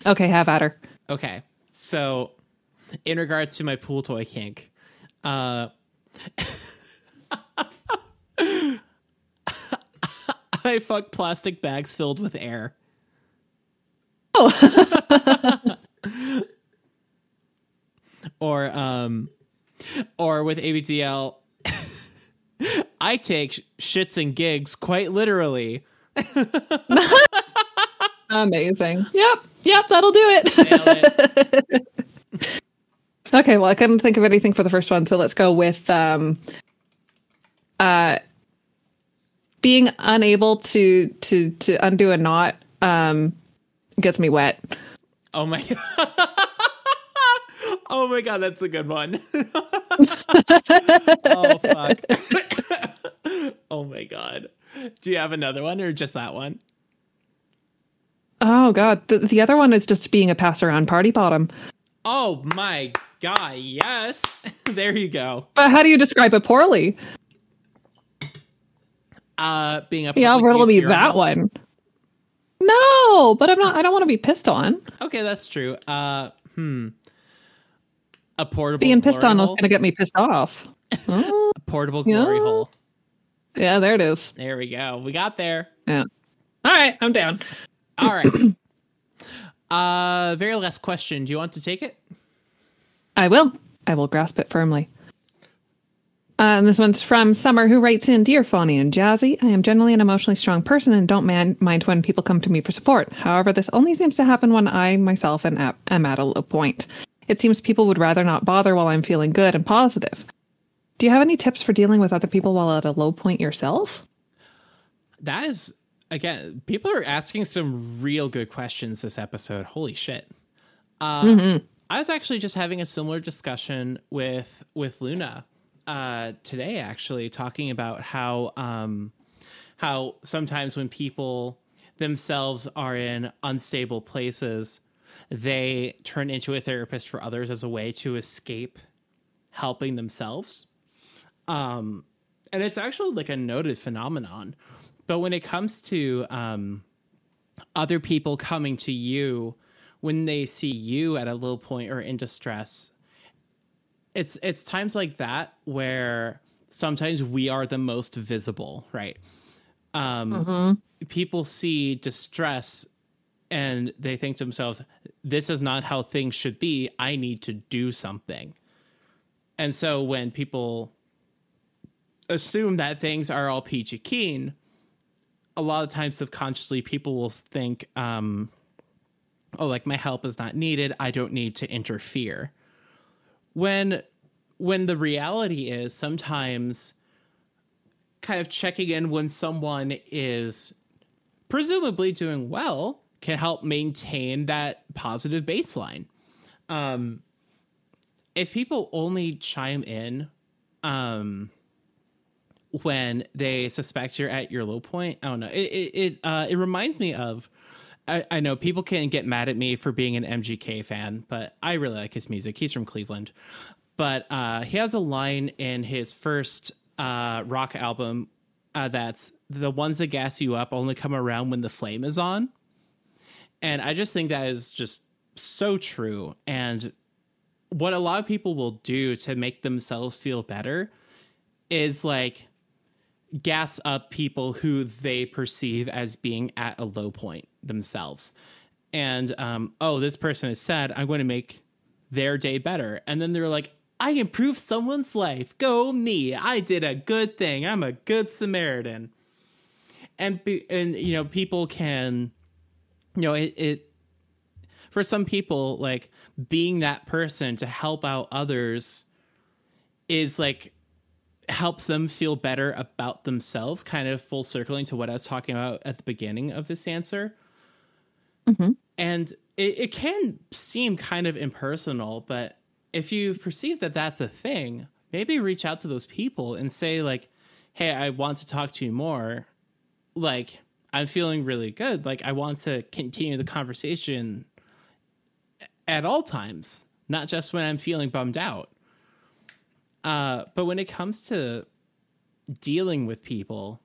Okay, have at her.
Okay. So, in regards to my pool toy kink, uh, [LAUGHS] [LAUGHS] I fuck plastic bags filled with air.
Oh, [LAUGHS]
Or, um, or with ABDL, [LAUGHS] I take shits and gigs quite literally.
amazing. Yep, yep, that'll do it.
It.
okay, well, I couldn't think of anything for the first one, so let's go with um, uh, being unable to to to undo a knot um, gets me wet.
Oh my god. [LAUGHS] Oh my god, that's a good one. [LAUGHS] oh fuck. [LAUGHS] oh my god. Do you have another one or just that one?
Oh god, the, the other one is just being a pass around party bottom.
Oh my god, yes. there you go.
But how do you describe it poorly?
Uh being a
Yeah, me
use
that
urinal.
one. No, but I'm not. I don't want to be pissed on.
Okay, that's true. Uh hmm. A portable
Being pissed on is going to get me pissed off. [LAUGHS] Oh,
A portable glory
Yeah.
hole.
yeah, there it is.
There we go. We got there.
Yeah. All right, I'm down.
All right. [CLEARS THROAT] uh very last question. Do you want to take it?
I will. I will grasp it firmly. Uh, and this one's from Summer, who writes in Dear Fawny and Jazzy, I am generally an emotionally strong person and don't man- mind when people come to me for support. However, this only seems to happen when I myself am at, am at a low point. It seems people would rather not bother while I'm feeling good and positive. Do you have any tips for dealing with other people while at a low point yourself?
That is again, people are asking some real good questions this episode. Holy shit. Uh, I was actually just having a similar discussion with with Luna uh, today, actually talking about how um, how sometimes when people themselves are in unstable places, they turn into a therapist for others as a way to escape helping themselves. Um, and it's actually like a noted phenomenon. But when it comes to um, other people coming to you when they see you at a low point or in distress, it's it's times like that where sometimes we are the most visible, right? Um, People see distress and they think to themselves, "This is not how things should be. I need to do something." And so when people assume that things are all peachy keen, a lot of times subconsciously people will think, um, oh, like my help is not needed. I don't need to interfere. When when the reality is sometimes kind of checking in when someone is presumably doing well can help maintain that positive baseline. Um, if people only chime in um, when they suspect you're at your low point, I don't know. It it it, uh, it reminds me of. I, I know people can get mad at me for being an MGK fan, but I really like his music. He's from Cleveland, but uh, he has a line in his first uh, rock album uh, that's the ones that gas you up only come around when the flame is on, and I just think that is just so true. And what a lot of people will do to make themselves feel better is like gas up people who they perceive as being at a low point themselves. And um, oh, this person is sad. I'm going to make their day better. And then they're like, I improved someone's life. Go me. I did a good thing. I'm a good Samaritan. And and you know, people can, you know, it, it for some people like being that person to help out others is like helps them feel better about themselves, kind of full circling to what I was talking about at the beginning of this answer. And it, it can seem kind of impersonal, but if you perceive that that's a thing, maybe reach out to those people and say, like, hey, I want to talk to you more. Like, I'm feeling really good. Like, I want to continue the conversation at all times, not just when I'm feeling bummed out. Uh, but when it comes to dealing with people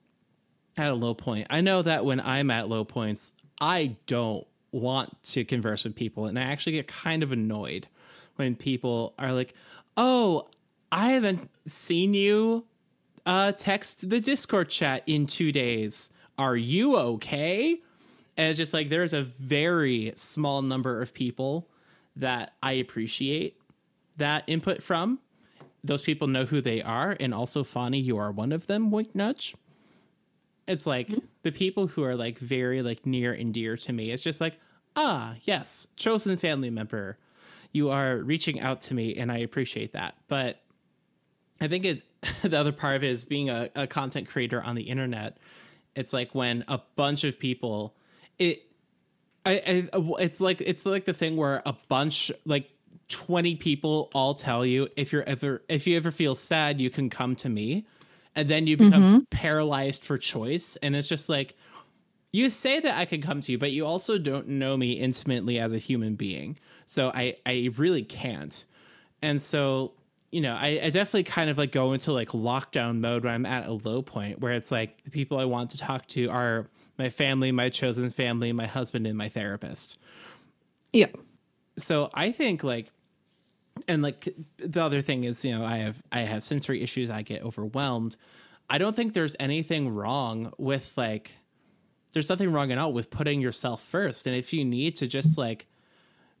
at a low point, I know that when I'm at low points, I don't want to converse with people and I actually get kind of annoyed when people are like, "Oh, I haven't seen you uh text the Discord chat in 2 days. Are you okay?" And it's just like there's a very small number of people that I appreciate that input from. Those people know who they are, and also Fani, you are one of them. Wink nudge. It's like the people who are like very like near and dear to me. It's just like, ah, yes, chosen family member. You are reaching out to me, and I appreciate that. But I think it's [LAUGHS] the other part of it is being a, a content creator on the internet. It's like when a bunch of people, it, I, I, it's like it's like the thing where a bunch like 20 people all tell you if you're ever if you ever feel sad you can come to me and then you become mm-hmm. paralyzed for choice. And it's just like you say that I can come to you but you also don't know me intimately as a human being. So I I really can't. And so you know I, I definitely kind of like go into like lockdown mode when I'm at a low point where it's like the people I want to talk to are my family my chosen family my husband and my therapist.
Yeah.
so I think like and like the other thing is you know I have I have sensory issues. I get overwhelmed. I don't think there's anything wrong with like there's nothing wrong at all with putting yourself first. And if you need to just like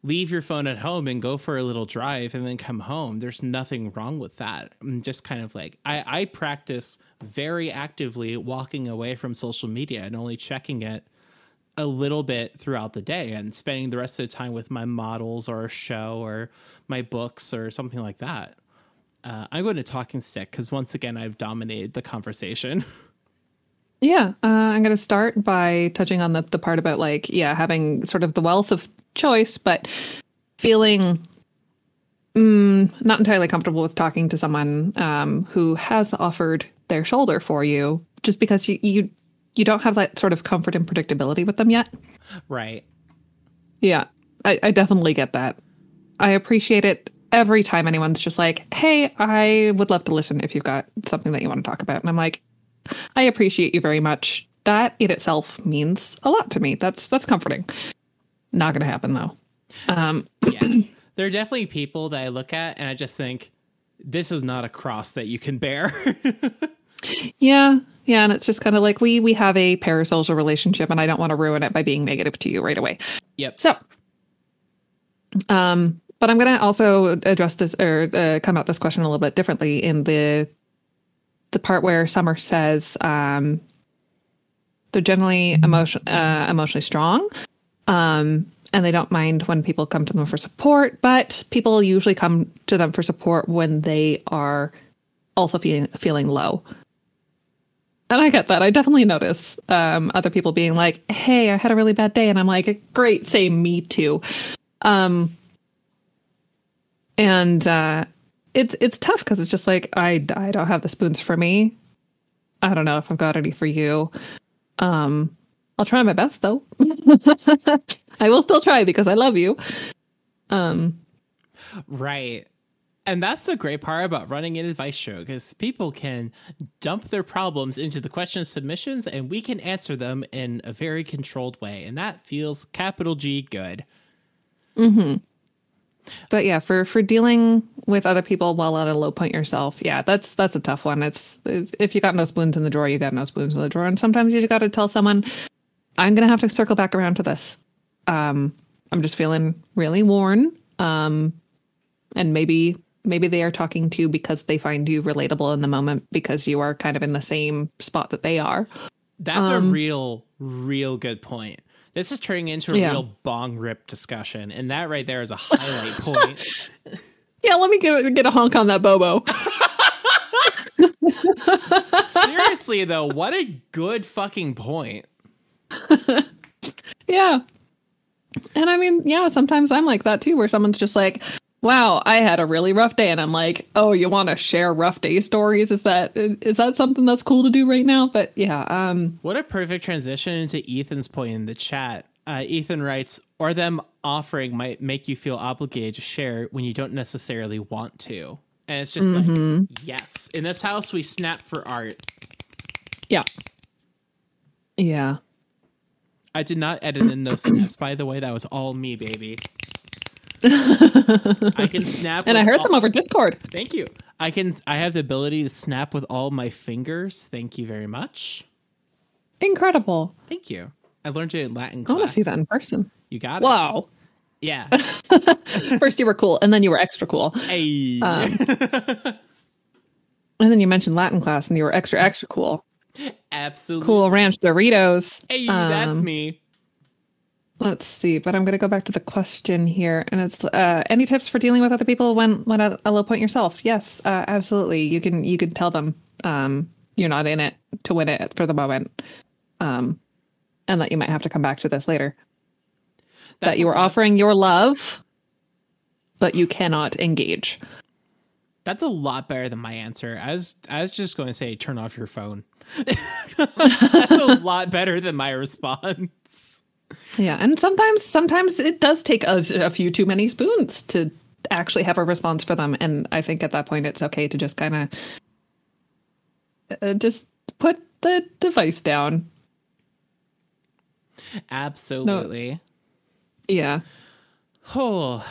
leave your phone at home and go for a little drive and then come home there's nothing wrong with that. I'm just kind of like i i practice very actively walking away from social media and only checking it a little bit throughout the day and spending the rest of the time with my models or a show or my books or something like that. Uh, I'm going to talking stick because once again I've dominated the conversation. [LAUGHS]
Yeah, uh, I'm going to start by touching on the the part about like yeah having sort of the wealth of choice, but feeling mm, not entirely comfortable with talking to someone um, who has offered their shoulder for you, just because you you you don't have that sort of comfort and predictability with them yet.
right.
Yeah, I, I definitely get that. I appreciate it every time anyone's just like, "Hey, I would love to listen if you've got something that you want to talk about," and I'm like, I appreciate you very much. That in itself means a lot to me. That's that's comforting. Not going to happen though. Um,
Yeah. [CLEARS THROAT] there are definitely people that I look at and I just think this is not a cross that you can bear. [LAUGHS]
yeah, yeah, and it's just kind of like we we have a parasocial relationship, and I don't want to ruin it by being negative to you right away.
yep.
So, um, but I'm going to also address this or uh, come at this question a little bit differently in the the part where Summer says um, they're generally emotion uh, emotionally strong, um, and they don't mind when people come to them for support. But people usually come to them for support when they are also feeling feeling low. And I get that. I definitely notice um, other people being like, "Hey, I had a really bad day," and I'm like, "Great, say me too." Um, and uh, it's it's tough because it's just like I I don't have the spoons for me. I don't know if I've got any for you. Um, I'll try my best though. [LAUGHS] I will still try because I love you. Um,
Right. And that's the great part about running an advice show because people can dump their problems into the question submissions and we can answer them in a very controlled way. And that feels capital G good. Hmm.
but yeah, for for dealing with other people while at a low point yourself, yeah, that's that's a tough one. It's, it's if you got no spoons in the drawer, you got no spoons in the drawer, and sometimes you just got to tell someone, "I'm gonna have to circle back around to this. Um, I'm just feeling really worn." Um, and maybe maybe they are talking to you because they find you relatable in the moment because you are kind of in the same spot that they are.
That's a um, real, real good point. This is turning into a
Yeah.
real bong rip discussion. And that right there is a highlight [LAUGHS] point.
Yeah, let me get get a honk on that Bobo.
Seriously, though, what a good fucking point. [LAUGHS]
Yeah. And I mean, yeah, sometimes I'm like that too, where someone's just like, wow, I had a really rough day. And I'm like, oh, you want to share rough day stories? Is that is that something that's cool to do right now? But yeah, um,
What a perfect transition into Ethan's point in the chat. Uh, Ethan writes, or them offering might make you feel obligated to share when you don't necessarily want to. And it's just like, yes. In this house, we snap for art.
yeah. Yeah.
I did not edit in those snaps, by the way. That was all me, baby. I can snap. [LAUGHS]
And I heard
all-
them over Discord.
Thank you. I can. I have the ability to snap with all my fingers. Thank you very much.
Incredible.
Thank you. I learned it in Latin class.
I want to see that in person.
You got it.
Wow.
Yeah. [LAUGHS]
First you were cool, and then you were extra cool.
Hey.
Um, [LAUGHS] And then you mentioned Latin class, and you were extra, extra cool.
Absolutely.
Cool Ranch Doritos.
Hey, that's
Um,
me.
Let's see, but I'm going to go back to the question here, and it's uh, any tips for dealing with other people when when at a low point yourself? Yes, uh, absolutely. You can you can tell them um, you're not in it to win it for the moment, um, and that you might have to come back to this later.
That's
that you are offering your love, but you cannot engage.
That's a lot better than my answer. I was I was just going to say turn off your phone. [LAUGHS] That's a [LAUGHS] lot better than my response.
Yeah, and sometimes sometimes it does take us a few too many spoons to actually have a response for them, and I think at that point it's okay to just kind of uh, just put the device down.
Absolutely.
Yeah,
Oh,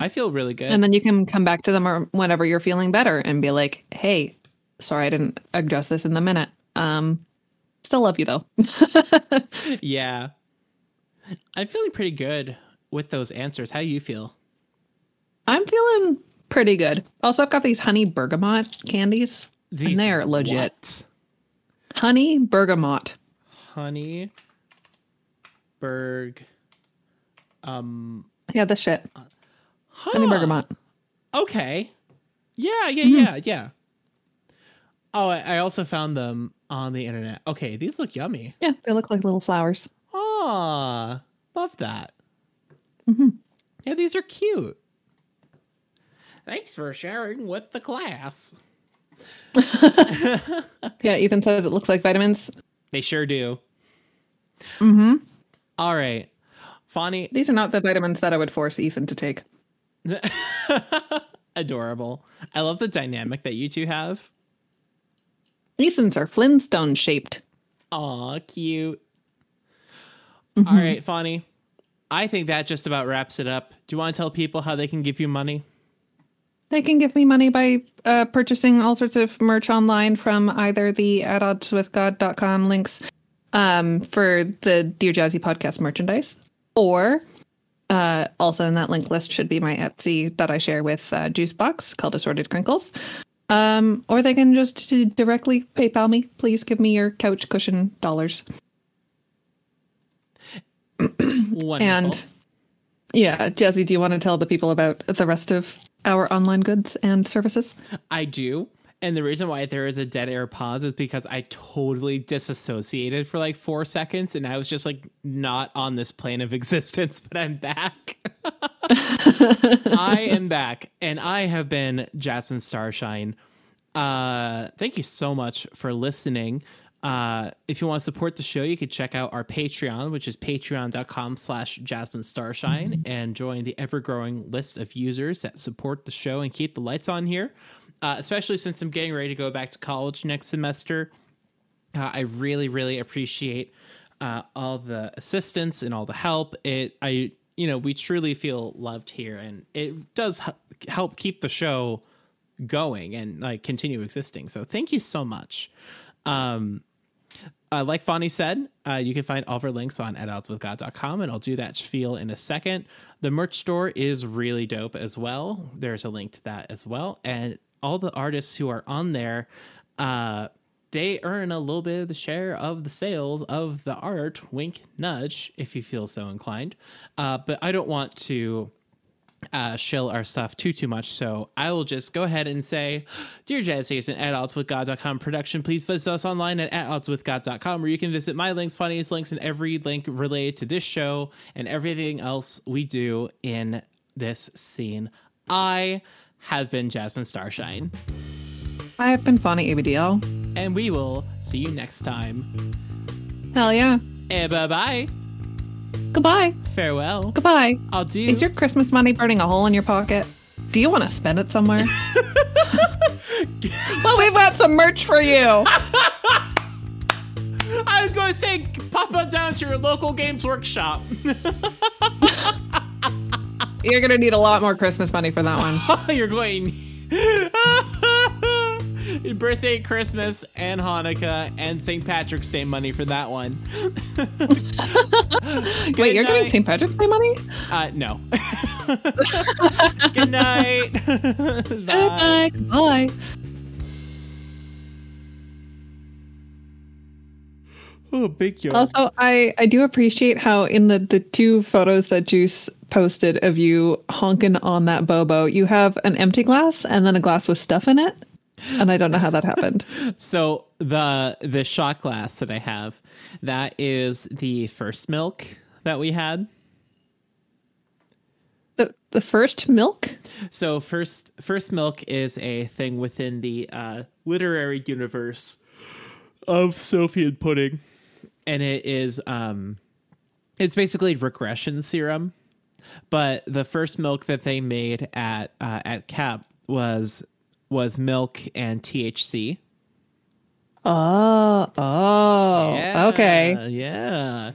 I feel really good.
and then you can come back to them or whenever you're feeling better and be like, "Hey, sorry I didn't address this in the minute. Um, still love you though." [LAUGHS]
yeah. I'm feeling pretty good with those answers. How do you feel?
I'm feeling pretty good. Also, I've got these honey bergamot candies,
These
and they're legit.
what?
Honey bergamot.
Honey Berg Um.
Yeah, this shit. Honey bergamot.
Okay. Yeah, yeah,
Mm-hmm.
yeah, yeah. Oh, I, I also found them on the internet. Okay, these look yummy.
Yeah, they look like little flowers.
Ah, love that.
Mm-hmm.
Yeah, these are cute. Thanks for sharing with the class. [LAUGHS]
Yeah, Ethan said it looks like vitamins.
They sure do.
Mm-hmm.
All right. Fawny,
These are not the vitamins that I would force Ethan to take. [LAUGHS]
adorable. I love the dynamic that you two have.
Ethan's are Flintstone shaped.
Aw, cute.
Mm-hmm.
All right, Fawny. I think that just about wraps it up. Do you want to tell people how they can give you money?
They can give me money by uh, purchasing all sorts of merch online from either the at oddswithgod.com links um, for the Dear Jazzy podcast merchandise, or uh, also in that link list should be my Etsy that I share with uh, Juicebox called Assorted Crinkles. Um, or they can just directly PayPal me. Please give me your couch cushion dollars. [CLEARS THROAT] And yeah, Jazzy, do you want to tell the people about the rest of our online goods and services?
I do. And the reason why there is a dead air pause is because I totally disassociated for like four seconds and I was just like not on this plane of [LAUGHS] existence, but I'm back. I am back and I have been Jasmine Starshine. Uh, thank you so much for listening. Uh, if you want to support the show, you could check out our Patreon, which is patreon.com slash Jasmine Starshine, and join the ever growing list of users that support the show and keep the lights on here. Uh, especially since I'm getting ready to go back to college next semester. Uh, I really, really appreciate uh, all the assistance and all the help. It, I, you know, we truly feel loved here, and it does h- help keep the show going and like continue existing. So thank you so much. Um, uh, like Fonny said, uh, you can find all of our links on adultswithgod.com, and I'll do that spiel in a second. The merch store is really dope as well. There's a link to that as well. And all the artists who are on there, uh, they earn a little bit of the share of the sales of the art. Wink, nudge, if you feel so inclined. Uh, but I don't want to uh, shill our stuff too too much. So I will just go ahead and say, Dear Jazz Station at oddswithgod.com production, please visit us online at, at oddswithgod.com where you can visit my links, funniest links, and every link related to this show and everything else we do in this scene. I have been Jasmine Starshine,
I have been Fonny ABDL.
and we will see you next time.
Hell yeah.
And bye bye.
Goodbye.
Farewell.
Goodbye.
I'll do.
Is your Christmas money burning a hole in your pocket? Do you want to spend it somewhere? [LAUGHS] well, we've got some merch for you. [LAUGHS]
I was going to say, pop on down to your local Games Workshop. [LAUGHS]
You're gonna need a lot more Christmas money for that one.
You're going. [LAUGHS] Birthday, Christmas, and Hanukkah, and St. Patrick's Day money for that one. [LAUGHS]
Wait, you're getting
night.
St. Patrick's Day money?
Uh, no. [LAUGHS] Good night. Bye.
Bye. Bye.
Oh, big yo.
Also, I I do appreciate how in the the two photos that Juice posted of you honking on that bobo, you have an empty glass and then a glass with stuff in it, and I don't know how that happened. [LAUGHS]
So the the shot glass that I have, that is the first milk that we had.
The the first milk.
So first first milk is a thing within the uh, literary universe of Sophie and Pudding, and it is um, it's basically regression serum. But the first milk that they made at uh, at Cap was was milk and THC.
Oh, oh, okay.
Yeah.